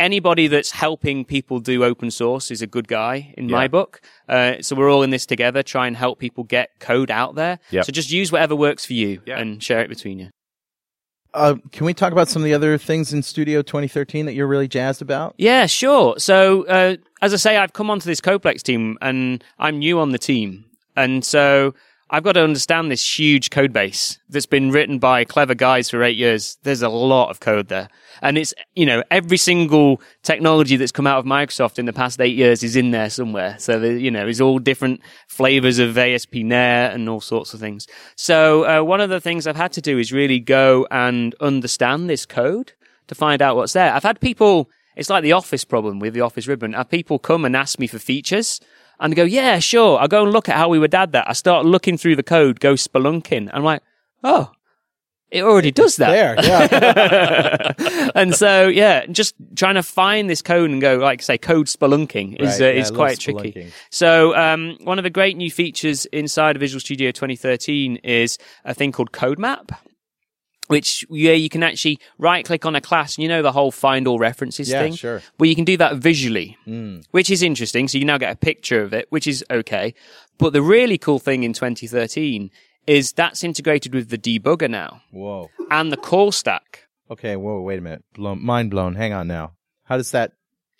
anybody that's helping people do open source is a good guy in my book. Uh, so we're all in this together, try and help people get code out there. Yep. So just use whatever works for you Yeah. and share it between you. Uh, can we talk about some of the other things in Studio 2013 that you're really jazzed about? Yeah, sure. So, uh, as I say, I've come onto this CodePlex team and I'm new on the team. And so I've got to understand this huge code base that's been written by clever guys for eight years. There's a lot of code there. And it's, you know, every single technology that's come out of Microsoft in the past eight years is in there somewhere. So, there, you know, it's all different flavors of ASP.NET and all sorts of things. So, uh, one of the things I've had to do is really go and understand this code to find out what's there. I've had people, it's like the office problem with the office ribbon. Have people come and ask me for features and go, yeah, sure. I'll go and look at how we would add that. I start looking through the code, go spelunking. I'm like, oh, it already does that. There, yeah. and so, yeah, just trying to find this code and go, like say, code spelunking is, Right, uh, yeah, is I quite tricky. So, um, one of the great new features inside of Visual Studio 2013 is a thing called Code Map. Which, yeah, you can actually right click on a class and you know the whole find all references Yeah, thing? sure. Well, you can do that visually, Mm. which is interesting. So you now get a picture of it, which is okay. But the really cool thing in 2013 is that's integrated with the debugger now Whoa. and the call stack. Okay. Whoa. Wait a minute. Blown, mind blown. Hang on now. How does that?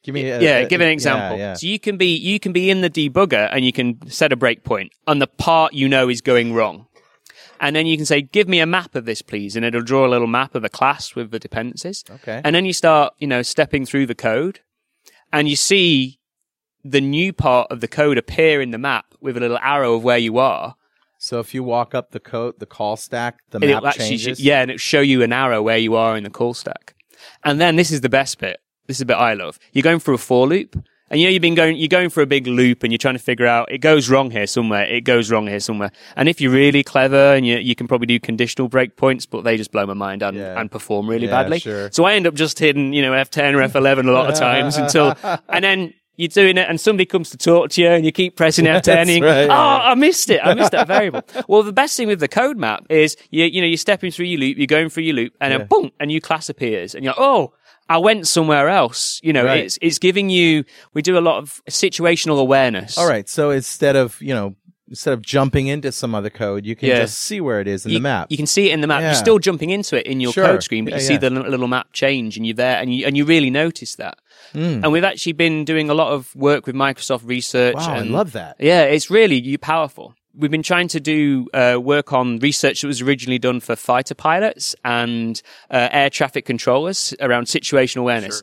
Give me. A, yeah, a- give an yeah, example. Yeah. So you can be you can be in the debugger and you can set a breakpoint on the part you know is going wrong. And then you can say, give me a map of this, please. And it'll draw a little map of a class with the dependencies. Okay. And then you start, you know, stepping through the code and you see the new part of the code appear in the map with a little arrow of where you are. So if you walk up the code, the call stack, the And map changes. yeah, and it'll show you an arrow where you are in the call stack. And then this is the best bit. This is the bit I love. You're going through a for loop. And you know, you've been going, you're going for a big loop and you're trying to figure out, it goes wrong here somewhere, it goes wrong here somewhere. And if you're really clever and you, you can probably do conditional breakpoints, but they just blow my mind and, Yeah. and perform really Yeah, badly. sure. So I end up just hitting, you know, F10 or F11 a lot of times until, and then you're doing it and somebody comes to talk to you and you keep pressing F10 and right, oh, yeah. I missed it. I missed that variable. Well, the best thing with the code map is you, you know, you're stepping through your loop, you're going through your loop and Yeah. then boom, a new class appears and you're like, oh, I went somewhere else. You know, Right. it's, it's giving you, we do a lot of situational awareness. All right. So instead of you know instead of jumping into some other code, you can Yeah. just see where it is in You, the map. you can see it in the map. Yeah. You're still jumping into it in your Sure. code screen, but you Yeah, see yeah. the little map change and you're there and you, and you really notice that. Mm. And we've actually been doing a lot of work with Microsoft Research. Wow, I love that. Yeah, it's really you powerful. We've been trying to do uh, work on research that was originally done for fighter pilots and uh, air traffic controllers around situational awareness.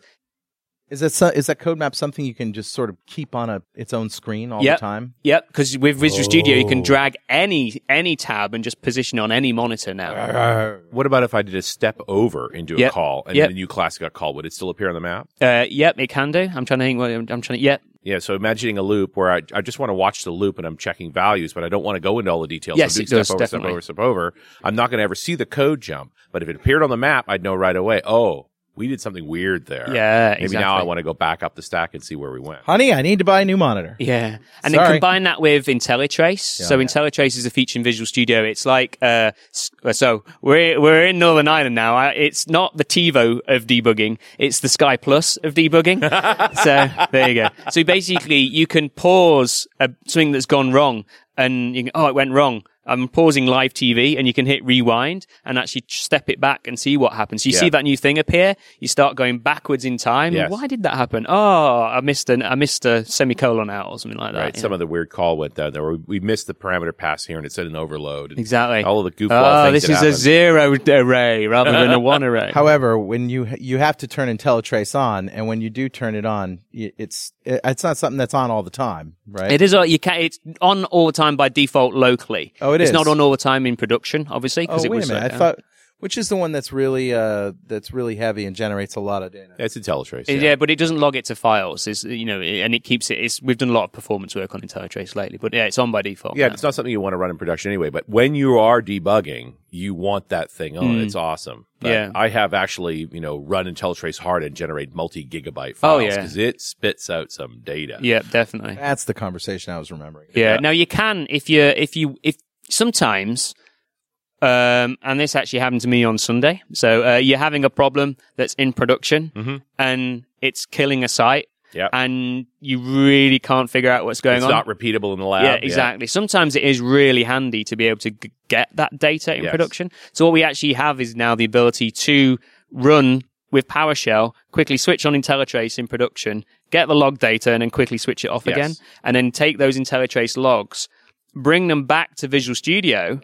Is that so, is that code map something you can just sort of keep on a its own screen all Yep. the time? Yep, because with Visual Studio you can Oh. drag any any tab and just position on any monitor now. What about if I did a step over into a call and Yep. the new class got called? Would it still appear on the map? Uh, yep, it can do. I'm trying to think. What I'm, I'm trying to. Yep, Yeah, so imagining a loop where I, I just want to watch the loop and I'm checking values, but I don't want to go into all the details. Yes, so it do does, step over, definitely. step over, step over. I'm not going to ever see the code jump, but if it appeared on the map, I'd know right away. Oh, we did something weird there. Yeah, Maybe exactly. now I want to go back up the stack and see where we went. Honey, I need to buy a new monitor. Yeah, and Sorry. then combine that with IntelliTrace. Yeah, so yeah. IntelliTrace is a feature in Visual Studio. It's like, uh, so we're we're in Northern Ireland now. It's not the TiVo of debugging; it's the Sky Plus of debugging. so there you go. So basically, you can pause uh something that's gone wrong, and you can, oh, it went wrong. I'm pausing live TV and you can hit rewind and actually step it back and see what happens. You Yeah. see that new thing appear, you start going backwards in time. Yes. Why did that happen? Oh, I missed an, I missed a semicolon out or something like that. Right. you Some know. of the weird call went down there. Where we missed the parameter pass here and it said an overload. And Exactly. All of the goofball Oh, things this that is a zero array rather than a one array. However, when you you have to turn IntelliTrace on, and when you do turn it on, it's it's not something that's on all the time, right? It is. You can. It's on all the time by default locally. Oh, it it's is? not on all the time in production, obviously, Oh it wait was. a minute! uh, I thought which is the one that's really uh that's really heavy and generates a lot of data. That's IntelliTrace. Yeah. Yeah. but it doesn't log it to files. Is you know, and it keeps it. It's, we've done a lot of performance work on IntelliTrace lately, but yeah, it's on by default. Yeah, now. it's not something you want to run in production anyway. But when you are debugging, you want that thing on. Mm. It's awesome. But Yeah. I have actually, you know, run IntelliTrace hard and generate multi-gigabyte files Oh, files yeah. because it spits out some data. yeah, definitely. That's the conversation I was remembering. Yeah. Yeah. Now you can if you if you if sometimes. Um, and this actually happened to me on Sunday. So uh, you're having a problem that's in production, Mhm. and it's killing a site, Yeah. and you really can't figure out what's going it's on. not repeatable in the lab. yeah, exactly. Sometimes it is really handy to be able to g- get that data in Yes. production. So what we actually have is now the ability to run with PowerShell, quickly switch on IntelliTrace in production, get the log data, and then quickly switch it off Yes. again, and then take those IntelliTrace logs, bring them back to Visual Studio,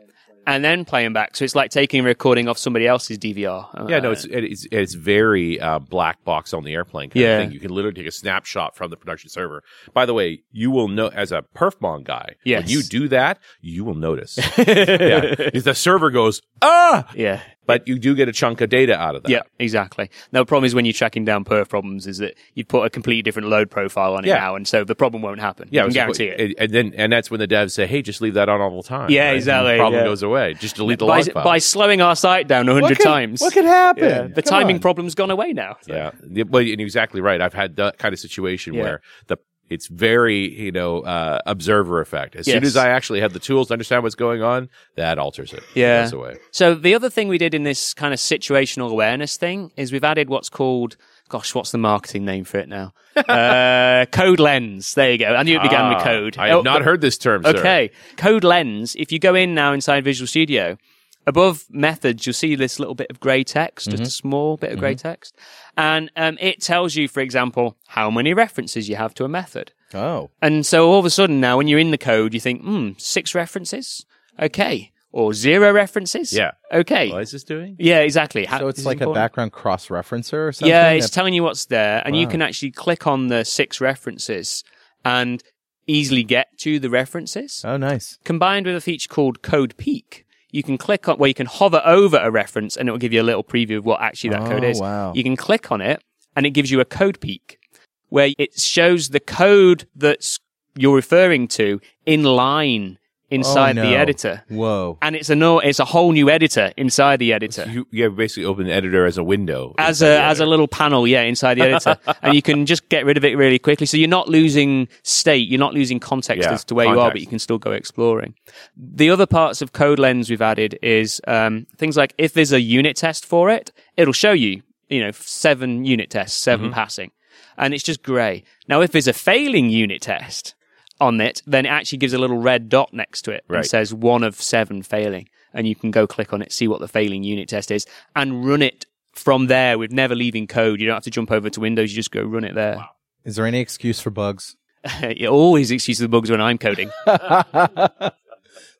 and then play them back. So it's like taking a recording off somebody else's DVR. Yeah, no, it's it's it's very uh, black box on the airplane kind Yeah. of thing. You can literally take a snapshot from the production server. By the way, you will know as a perfmon guy Yes. when you do that, you will notice. yeah, if the server goes ah, yeah. But you do get a chunk of data out of that. Yeah, exactly. Now, the problem is when you're tracking down perf problems is that you put a completely different load profile on it Yeah. now, and so the problem won't happen. Yeah, you can it's- guarantee it. And, and then and that's when the devs say, "Hey, just leave that on all the time." Yeah, right? exactly, And the problem yeah. goes away. Just delete the by, log file. by slowing our site down a hundred times. What could happen? yeah, the Come timing on. problem's gone away now. So- Yeah, Yeah, well, and you're exactly right. I've had that kind of situation Yeah. where the it's very you know uh, observer effect. As soon as I actually have the tools to understand what's going on, that alters it. Yeah. away. So the other thing we did in this kind of situational awareness thing is we've added what's called, gosh, what's the marketing name for it now? uh, code lens. There you go. I knew it began with Ah, code. I have Oh, not heard this term. Sir. Okay. Code lens. If you go in now inside Visual Studio, above methods, you'll see this little bit of grey text, just a small bit of grey text. And um, it tells you, for example, how many references you have to a method. Oh, And so all of a sudden now, when you're in the code, you think, hmm, six references? Okay. Or zero references? Yeah. Okay. What is this doing? Yeah, exactly. Ha- so it's like a background cross referencer or something. Yeah, it's telling you what's there, and you can actually click on the six references and easily get to the references. oh, nice. Combined with a feature called Code Peek, you can click on where you can hover over a reference, and it will give you a little preview of what actually that code Oh, is. wow. You can click on it, and it gives you a code peek, where it shows the code that's you're referring to in line inside Oh, the editor. Whoa. And it's a no, it's a whole new editor inside the editor. You, you basically open the editor as a window. as a as a little panel, yeah, inside the editor, and you can just get rid of it really quickly. So you're not losing state, you're not losing context Yeah, as to where you are, but you can still go exploring. The other parts of Code Lens we've added is um, things like if there's a unit test for it, it'll show you, you know, seven unit tests, 7 Mm-hmm. passing, and it's just grey. Now, if there's a failing unit test on it, then it actually gives a little red dot next to it and says one of seven failing. And you can go click on it, see what the failing unit test is, and run it from there with never leaving code. You don't have to jump over to Windows, you just go run it there. Is there any excuse for bugs? you always excuse the bugs when I'm coding.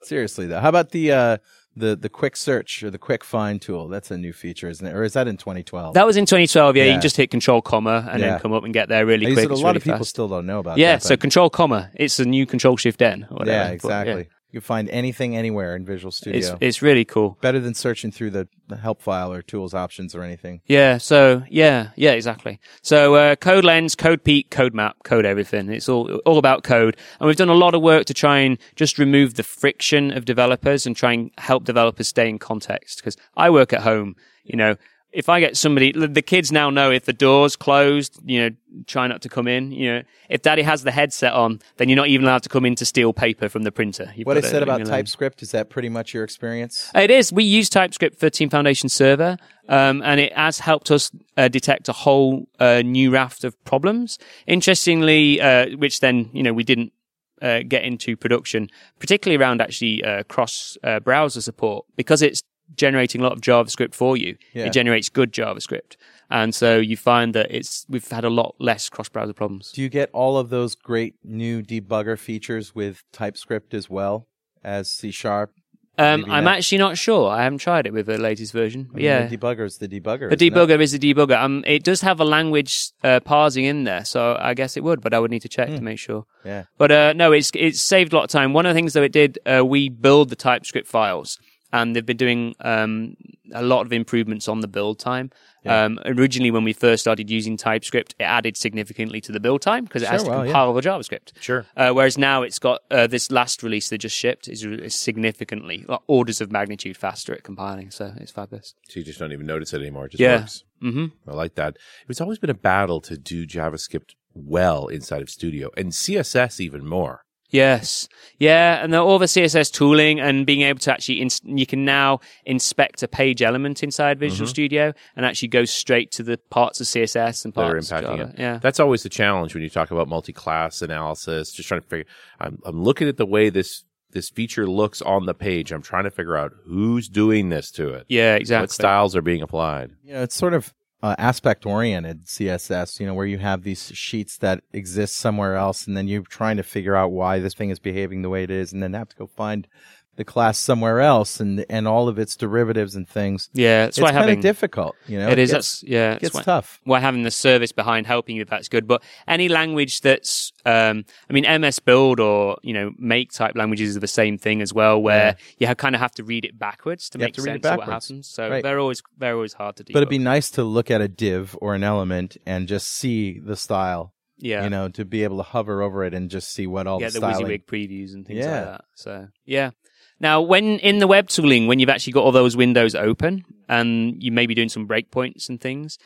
Seriously though, how about the uh, the the quick search or the quick find tool? That's a new feature, isn't it? Or is that in 2012? That was in 2012. Yeah, you Yeah. can just hit Control comma and Yeah. then come up and get there really quick. it- a lot really of people fast. still don't know about. Yeah, that, so Control comma. It's a new Control Shift N. Or whatever. yeah, But, exactly. You can find anything anywhere in Visual Studio. It's it's really cool. Better than searching through the, the help file or tools options or anything. Yeah, so yeah, yeah, exactly. So uh, code lens, code peak, code map, code everything. It's all all about code, and we've done a lot of work to try and just remove the friction of developers and try and help developers stay in context. Because I work at home, you know. If I get somebody, the kids now know if the door's closed, you know, try not to come in. You know, if daddy has the headset on, then you're not even allowed to come in to steal paper from the printer. You've What I said about. TypeScript is that pretty much your experience? It is. We use TypeScript for Team Foundation Server, um, and it has helped us uh, detect a whole uh, new raft of problems. Interestingly, uh, which then you know we didn't uh, get into production, particularly around actually uh, cross uh, browser support, because it's generating a lot of JavaScript for you. Yeah. It generates good JavaScript, and so you find that it's we've had a lot less cross browser problems. Do you get all of those great new debugger features with TypeScript as well as C Sharp? Um, I'm that- actually not sure. I haven't tried it with the latest version. I mean, yeah, the debugger's the debugger. The debugger is the debugger. Um, it does have a language uh, parsing in there, so I guess it would, but I would need to check to make sure. Yeah. But uh, no, it's it's saved a lot of time. One of the things that it did, uh, we build the TypeScript files, and they've been doing um, a lot of improvements on the build time. Um, originally, when we first started using TypeScript, it added significantly to the build time because it has to well, yeah. compile the JavaScript. Sure. Uh, whereas now it's got uh, this last release that just shipped is, is significantly like, orders of magnitude faster at compiling. So it's fabulous. So you just don't even notice it anymore. It just Yeah. works. Mm-hmm. I like that. It's always been a battle to do JavaScript well inside of Studio and CSS even more. Yes. Yeah. And the, all the CSS tooling and being able to actually, ins- you can now inspect a page element inside Visual mm-hmm. Studio and actually go straight to the parts of CSS and that are parts of impacting Java. it. Yeah. That's always the challenge when you talk about multi-class analysis. Just trying to figure. I'm, I'm looking at the way this this feature looks on the page. I'm trying to figure out who's doing this to it. yeah, exactly. What styles are being applied? Yeah, it's sort of uh, aspect oriented CSS, you know, where you have these sheets that exist somewhere else and then you're trying to figure out why this thing is behaving the way it is and then have to go find the class somewhere else and and all of its derivatives and things. Yeah. It's why kind having, of difficult, you know. it is. gets, That's, yeah. gets It's why, tough. why having the service behind helping you that's good. But any language that's, um, I mean, MS Build or, you know, make type languages are the same thing as well, where you ha- kind of have to read it backwards to You make to sense of what happens. So Right. they're always, they're always hard to do. But it'd be nice to look at a div or an element and just see the style, yeah. you know, to be able to hover over it and just see what all get the the styling. WYSIWYG previews and things Yeah. like that. So yeah. Now, when in the web tooling, when you've actually got all those windows open and you may be doing some breakpoints and things,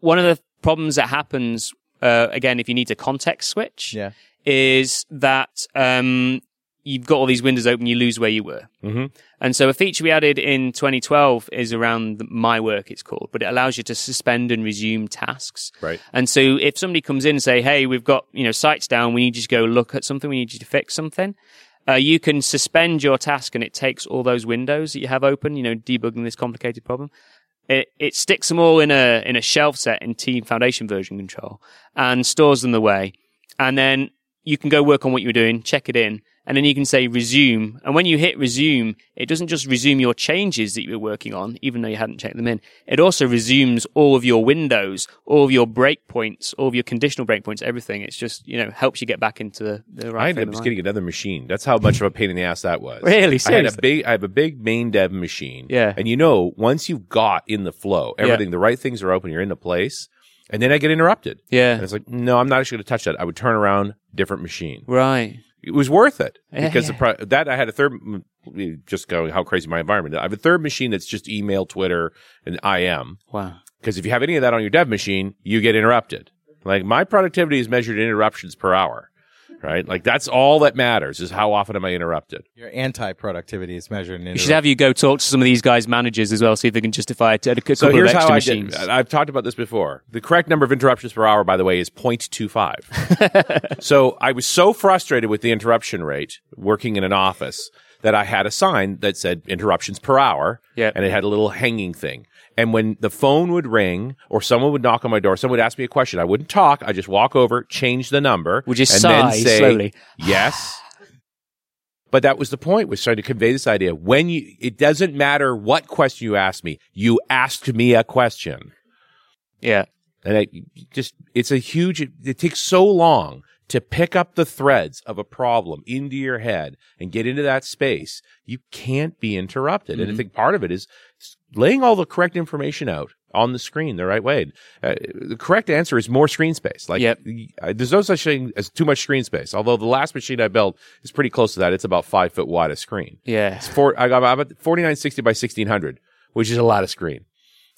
one of the problems that happens uh, again if you need to context switch Yeah. is that um, you've got all these windows open, you lose where you were. Mm-hmm. And so a feature we added in 2012 is around the- my work, it's called, but it allows you to suspend and resume tasks. Right. And so if somebody comes in and say, Hey, we've got, you know, sites down. We need you to go look at something. We need you to fix something. Uh, you can suspend your task and it takes all those windows that you have open, you know, debugging this complicated problem. It, it sticks them all in a, in a shelf set in Team Foundation version control and stores them away. And then you can go work on what you were doing, check it in, and then you can say resume. And when you hit resume, it doesn't just resume your changes that you were working on, even though you hadn't checked them in. It also resumes all of your windows, all of your breakpoints, all of your conditional breakpoints, everything. It's just, you know, helps you get back into the, the right I ended up just getting another machine. That's how much of a pain in the ass that was. Really? I had a Seriously? big, I have a big main dev machine. Yeah. And you know, once you've got in the flow, everything, the right things are open, you're in the place, and then I get interrupted. Yeah. And Yeah. it's like, no, I'm not actually going to touch that. I would turn around, different machine. Right. It was worth it because yeah. the pro- that I had a third, just going how crazy my environment. I have a third machine that's just email, Twitter, and IM. Wow. Because if you have any of that on your dev machine, you get interrupted. Like my productivity is measured in interruptions per hour, right? Like that's all that matters is how often am I interrupted. Your anti-productivity is measured in We should have you go talk to some of these guys' managers as well, see if they can justify it. A couple So of here's extra how I machines. did. I've talked about this before. The correct number of interruptions per hour, by the way, is 0.25. so I was so frustrated with the interruption rate working in an office that I had a sign that said interruptions per hour. Yep. And it had a little hanging thing. And when the phone would ring or someone would knock on my door, someone would ask me a question. I wouldn't talk. I just walk over, change the number. Would you and sigh then say, slowly? Yes. But that was the point, was trying to convey this idea. When you, it doesn't matter what question you ask me, you asked me a question. yeah. And I just, it's a huge, it, it takes so long to pick up the threads of a problem into your head and get into that space. You can't be interrupted. And I mm-hmm. think part of it is laying all the correct information out on the screen the right way. Uh, the correct answer is more screen space. Like, Yep. uh, there's no such thing as too much screen space. Although the last machine I built is pretty close to that. It's about five foot wide of screen. Yeah. It's four, I got about 4960 by 1600, which is a lot of screen.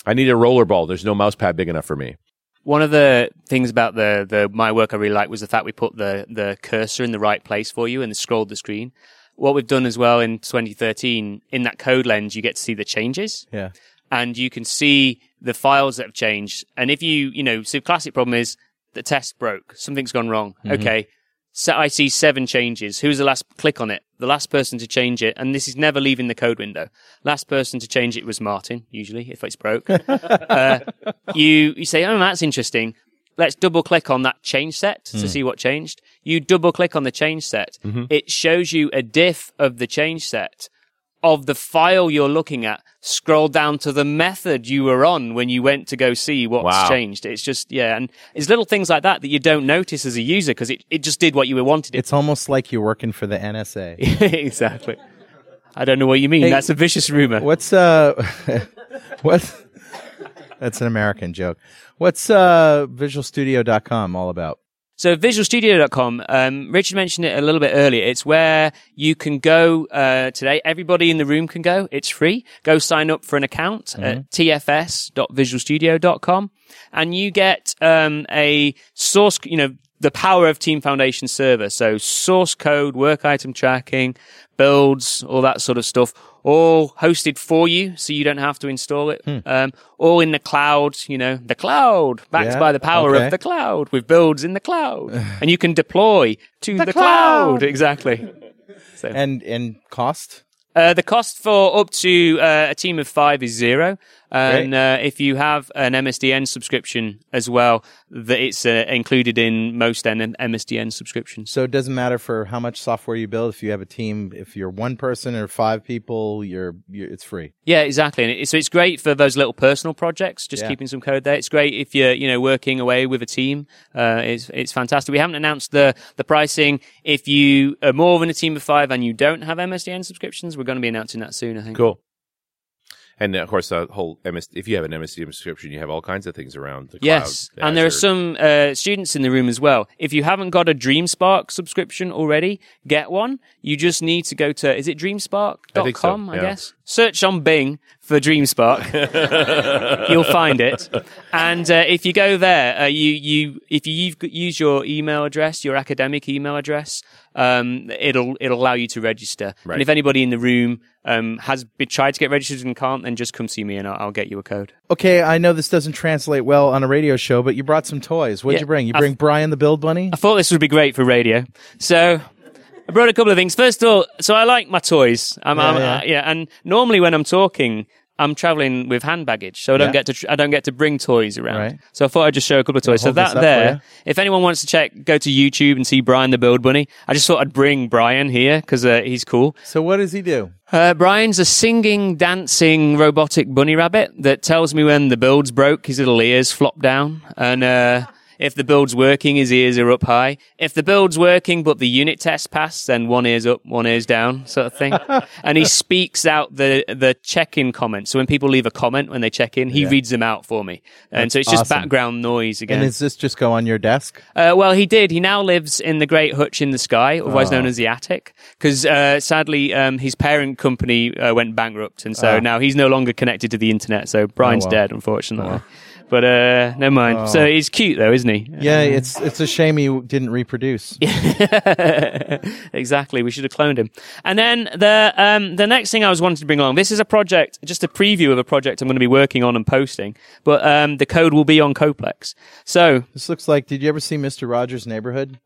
I need a rollerball. There's no mouse pad big enough for me. One of the things about the, the my work I really liked was the fact we put the, the cursor in the right place for you and scrolled the screen. What we've done as well in 2013, in that code lens, you get to see the changes Yeah. and you can see the files that have changed. And if you, you know, so classic problem is the test broke, something's gone wrong. Okay. so I see seven changes. Who's the last? Click on it. The last person to change it, and this is never leaving the code window. Last person to change it was Martin. Usually, if it's broke, uh, you you say, "Oh, that's interesting." Let's double click on that change set to see what changed. You double click on the change set. It shows you a diff of the change set of the file you're looking at. Scroll down to the method you were on when you went to go see what's Wow. changed. It's just, yeah. And it's little things like that that you don't notice as a user because it, it just did what you were wanted it. It's almost like you're working for the NSA. exactly. I don't know what you mean. Hey, That's a vicious rumor. What's uh, what? That's an American joke. What's uh, VisualStudio.com all about? So visualstudio.com, um, Richard mentioned it a little bit earlier. It's where you can go, uh, today. Everybody in the room can go. It's free. Go sign up for an account at tfs.visualstudio.com and you get, um, a source, you know, the power of Team Foundation server. So source code, work item tracking, builds, all that sort of stuff, all hosted for you. So you don't have to install it. Um, all in the cloud, you know, the cloud backed Yeah, by the power okay. of the cloud with builds in the cloud and you can deploy to the, cloud. cloud. Exactly. And and cost? Uh, the cost for up to uh, a team of five is zero. And uh, if you have an MSDN subscription as well, that it's uh, included in most N- MSDN subscriptions. So it doesn't matter for how much software you build. If you have a team, if you're one person or five people, you're, you're it's free. Yeah, exactly. And it, so it's great for those little personal projects, just Yeah. keeping some code there. It's great if you're, you know, working away with a team. Uh, it's, it's fantastic. We haven't announced the, the pricing. If you are more than a team of five and you don't have MSDN subscriptions, we're going to be announcing that soon, I think. Cool. And of course, the whole MS. If you have an MSDN subscription, you have all kinds of things around the Yes, cloud. and there are some uh, students in the room as well. If you haven't got a DreamSpark subscription already, get one. You just need to go to is it dreamspark.com, I so, I guess. Search on Bing for DreamSpark. You'll find it. And uh, if you go there, uh, you you if you use your email address, your academic email address, um, it'll it'll allow you to register. Right. And if anybody in the room um, has been, tried to get registered and can't, then just come see me and I'll, I'll get you a code. Okay, I know this doesn't translate well on a radio show, but you brought some toys. What'd Yeah, you bring? You bring Brian the Build Bunny? I thought this would be great for radio. So I brought a couple of things. First of all, so I like my toys. I'm, Yeah, I'm, yeah. uh, yeah. And normally when I'm talking, I'm traveling with hand baggage, so I don't Yeah. get to tr- I don't get to bring toys around. Right. So I thought I'd just show a couple of toys. So that there, if anyone wants to check, go to YouTube and see Brian the Build Bunny. I just thought I'd bring Brian here because uh, he's cool. So what does he do? Uh, Brian's a singing, dancing, robotic bunny rabbit that tells me when the build's broke, his little ears flop down. And, uh, if the build's working, his ears are up high. If the build's working, but the unit test passed, then one ear's up, one ear's down, sort of thing. and he speaks out the, the check-in comments. So when people leave a comment when they check in, he reads them out for me. And so it's just awesome. background noise again. And does this just go on your desk? Uh, well, he did. He now lives in the Great Hutch in the Sky, otherwise known as the Attic, because uh, sadly um, his parent company uh, went bankrupt, and so Ah. now he's no longer connected to the internet. So Brian's well. dead, unfortunately. But uh, never mind. So he's cute though, isn't he? Yeah, it's it's a shame he didn't reproduce. exactly. We should have cloned him. And then the um, the next thing I was wanting to bring along. This is a project, just a preview of a project I'm going to be working on and posting. But um, the code will be on CodePlex. So This looks like. Did you ever see Mister Rogers' Neighborhood?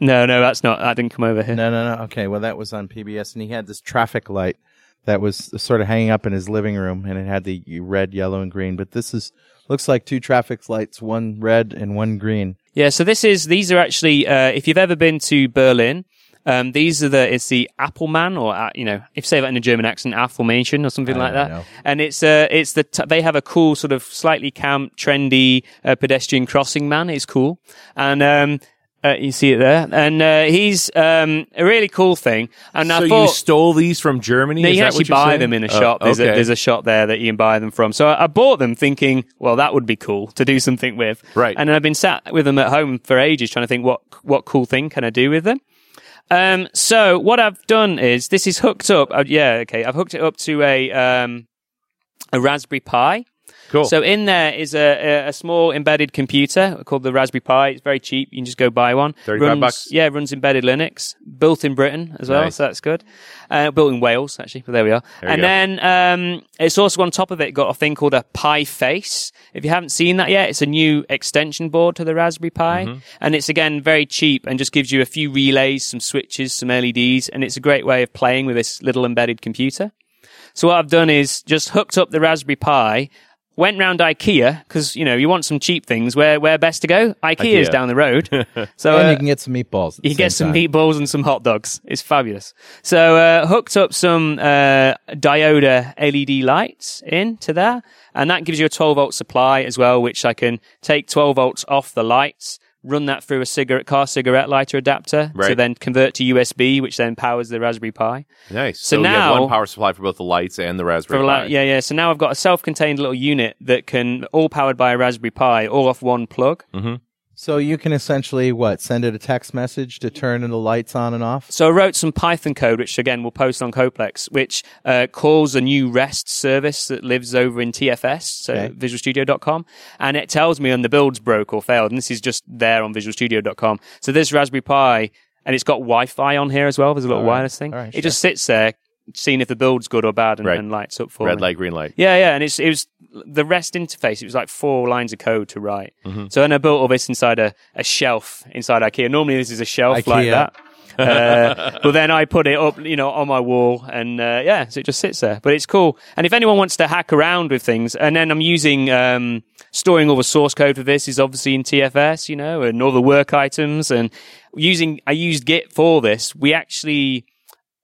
no, no, that's not. That didn't come over here. No, no, no. Okay, well that was on PBS, and he had this traffic light that was sort of hanging up in his living room, and it had the red, yellow, and green. But this is looks like two traffic lights, one red and one green. Yeah, so this is these are actually uh, if you've ever been to Berlin, um, these are the it's the Ampelmann or uh, you know if you say that in a German accent, Affirmation or something like that. know. And it's uh it's the t- they have a cool sort of slightly camp, trendy uh, pedestrian crossing man. It's cool, and um, uh, you see it there, and uh, he's um, a really cool thing. And I So thought you stole these from Germany? no, you actually buy saying? them in a Oh, shop. There's, a, there's a shop there that you can buy them from. So I, I bought them thinking, well, that would be cool to do something with. Right. And I've been sat with them at home for ages trying to think what, what cool thing can I do with them? Um, so what I've done is this is hooked up. Uh, yeah, okay. I've hooked it up to a, um, a Raspberry Pi. Cool. So in there is a, a, small embedded computer called the Raspberry Pi. It's very cheap. You can just go buy one. 35 runs, bucks? Yeah, it runs embedded Linux. Built in Britain as well, Nice. so that's good. Uh, built in Wales, actually, but there we are. There and then um, it's also on top of it got a thing called a Pi Face. If you haven't seen that yet, it's a new extension board to the Raspberry Pi, Mm-hmm. and it's again very cheap and just gives you a few relays, some switches, some LEDs, and it's a great way of playing with this little embedded computer. So what I've done is just hooked up the Raspberry Pi, went round IKEA because you know you want some cheap things. Where where best to go? IKEA is down the road. So and uh, you can get some meatballs. at you can get some time. meatballs and some hot dogs. It's fabulous. So uh, hooked up some uh, Dioder LED lights into there, and that gives you a 12 volt supply as well, which I can take 12 volts off the lights. Run that through a cigarette car cigarette lighter adapter to then convert to USB, which then powers the Raspberry Pi. Nice. So So, you have now- one power supply for both the lights and the Raspberry For Pi. like, yeah, yeah. So now I've got a self-contained little unit that can all powered by a Raspberry Pi, all off one plug. Mm-hmm. So you can essentially what send it a text message to turn the lights on and off. So I wrote some Python code, which again we'll post on CodePlex, which uh, calls a new REST service that lives over in TFS, so Okay. visualstudio.com, and it tells me when the build's broke or failed. And this is just there on visualstudio.com. So this Raspberry Pi, and it's got Wi-Fi on here as well. There's a little right. wireless thing. Right, it just sits there, seeing if the build's good or bad, and, Right. and lights up for Red me. light, green light. Yeah, yeah, and it's it was the REST interface. It was like four lines of code to write. Mm-hmm. So then I built all this inside a, a shelf inside IKEA. Normally this is a shelf like that. uh, but then I put it up, you know, on my wall, and uh, yeah, so it just sits there. But it's cool. And if anyone wants to hack around with things, and then I'm using um, storing all the source code for this is obviously in TFS, you know, and all the work items, and using I used Git for this. We actually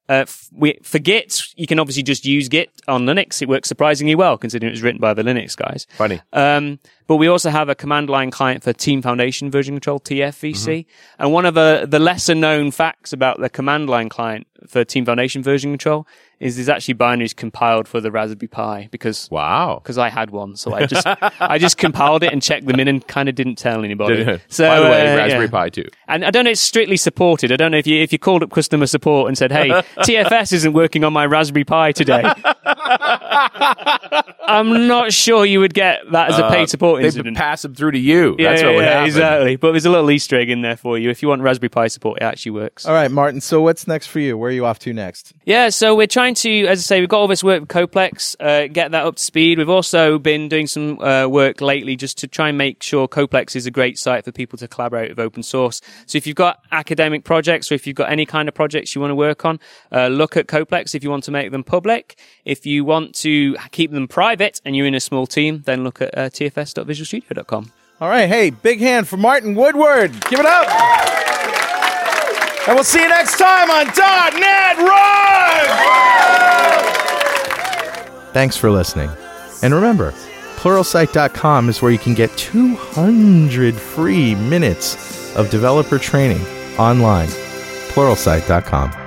uh, f- we, for Git, you can obviously just use Git on Linux. It works surprisingly well considering it was written by the Linux guys. Funny. Um, but we also have a command line client for Team Foundation version control, TFVC. Mm-hmm. And one of the, the lesser known facts about the command line client for Team Foundation version control is there's actually binaries compiled for the Raspberry Pi because Wow. because I had one, so I just I just compiled it and checked them in and kind of didn't tell anybody. So By the way, uh, Raspberry yeah. Pi too. And I don't know, it's strictly supported. I don't know if you if you called up customer support and said, "Hey, TFS isn't working on my Raspberry Pi today." I'm not sure you would get that as a paid support They incident. pass them through to you. yeah, That's yeah, what would yeah, happen. exactly. But there's a little Easter egg in there for you. If you want Raspberry Pi support, it actually works. All right, Martin. So what's next for you? Where are you off to next? Yeah, so we're trying to, as I say, we've got all this work with CodePlex, uh, get that up to speed. We've also been doing some uh, work lately just to try and make sure CodePlex is a great site for people to collaborate with open source. So if you've got academic projects or if you've got any kind of projects you want to work on, uh, look at CodePlex if you want to make them public. If you want to keep them private and you're in a small team, then look at uh, tfs.visualstudio.com. All right. Hey, big hand for Martin Woodward. Give it up. And we'll see you next time on .NET Rock. Thanks for listening. And remember, pluralsight.com is where you can get 200 free minutes of developer training online. pluralsight.com.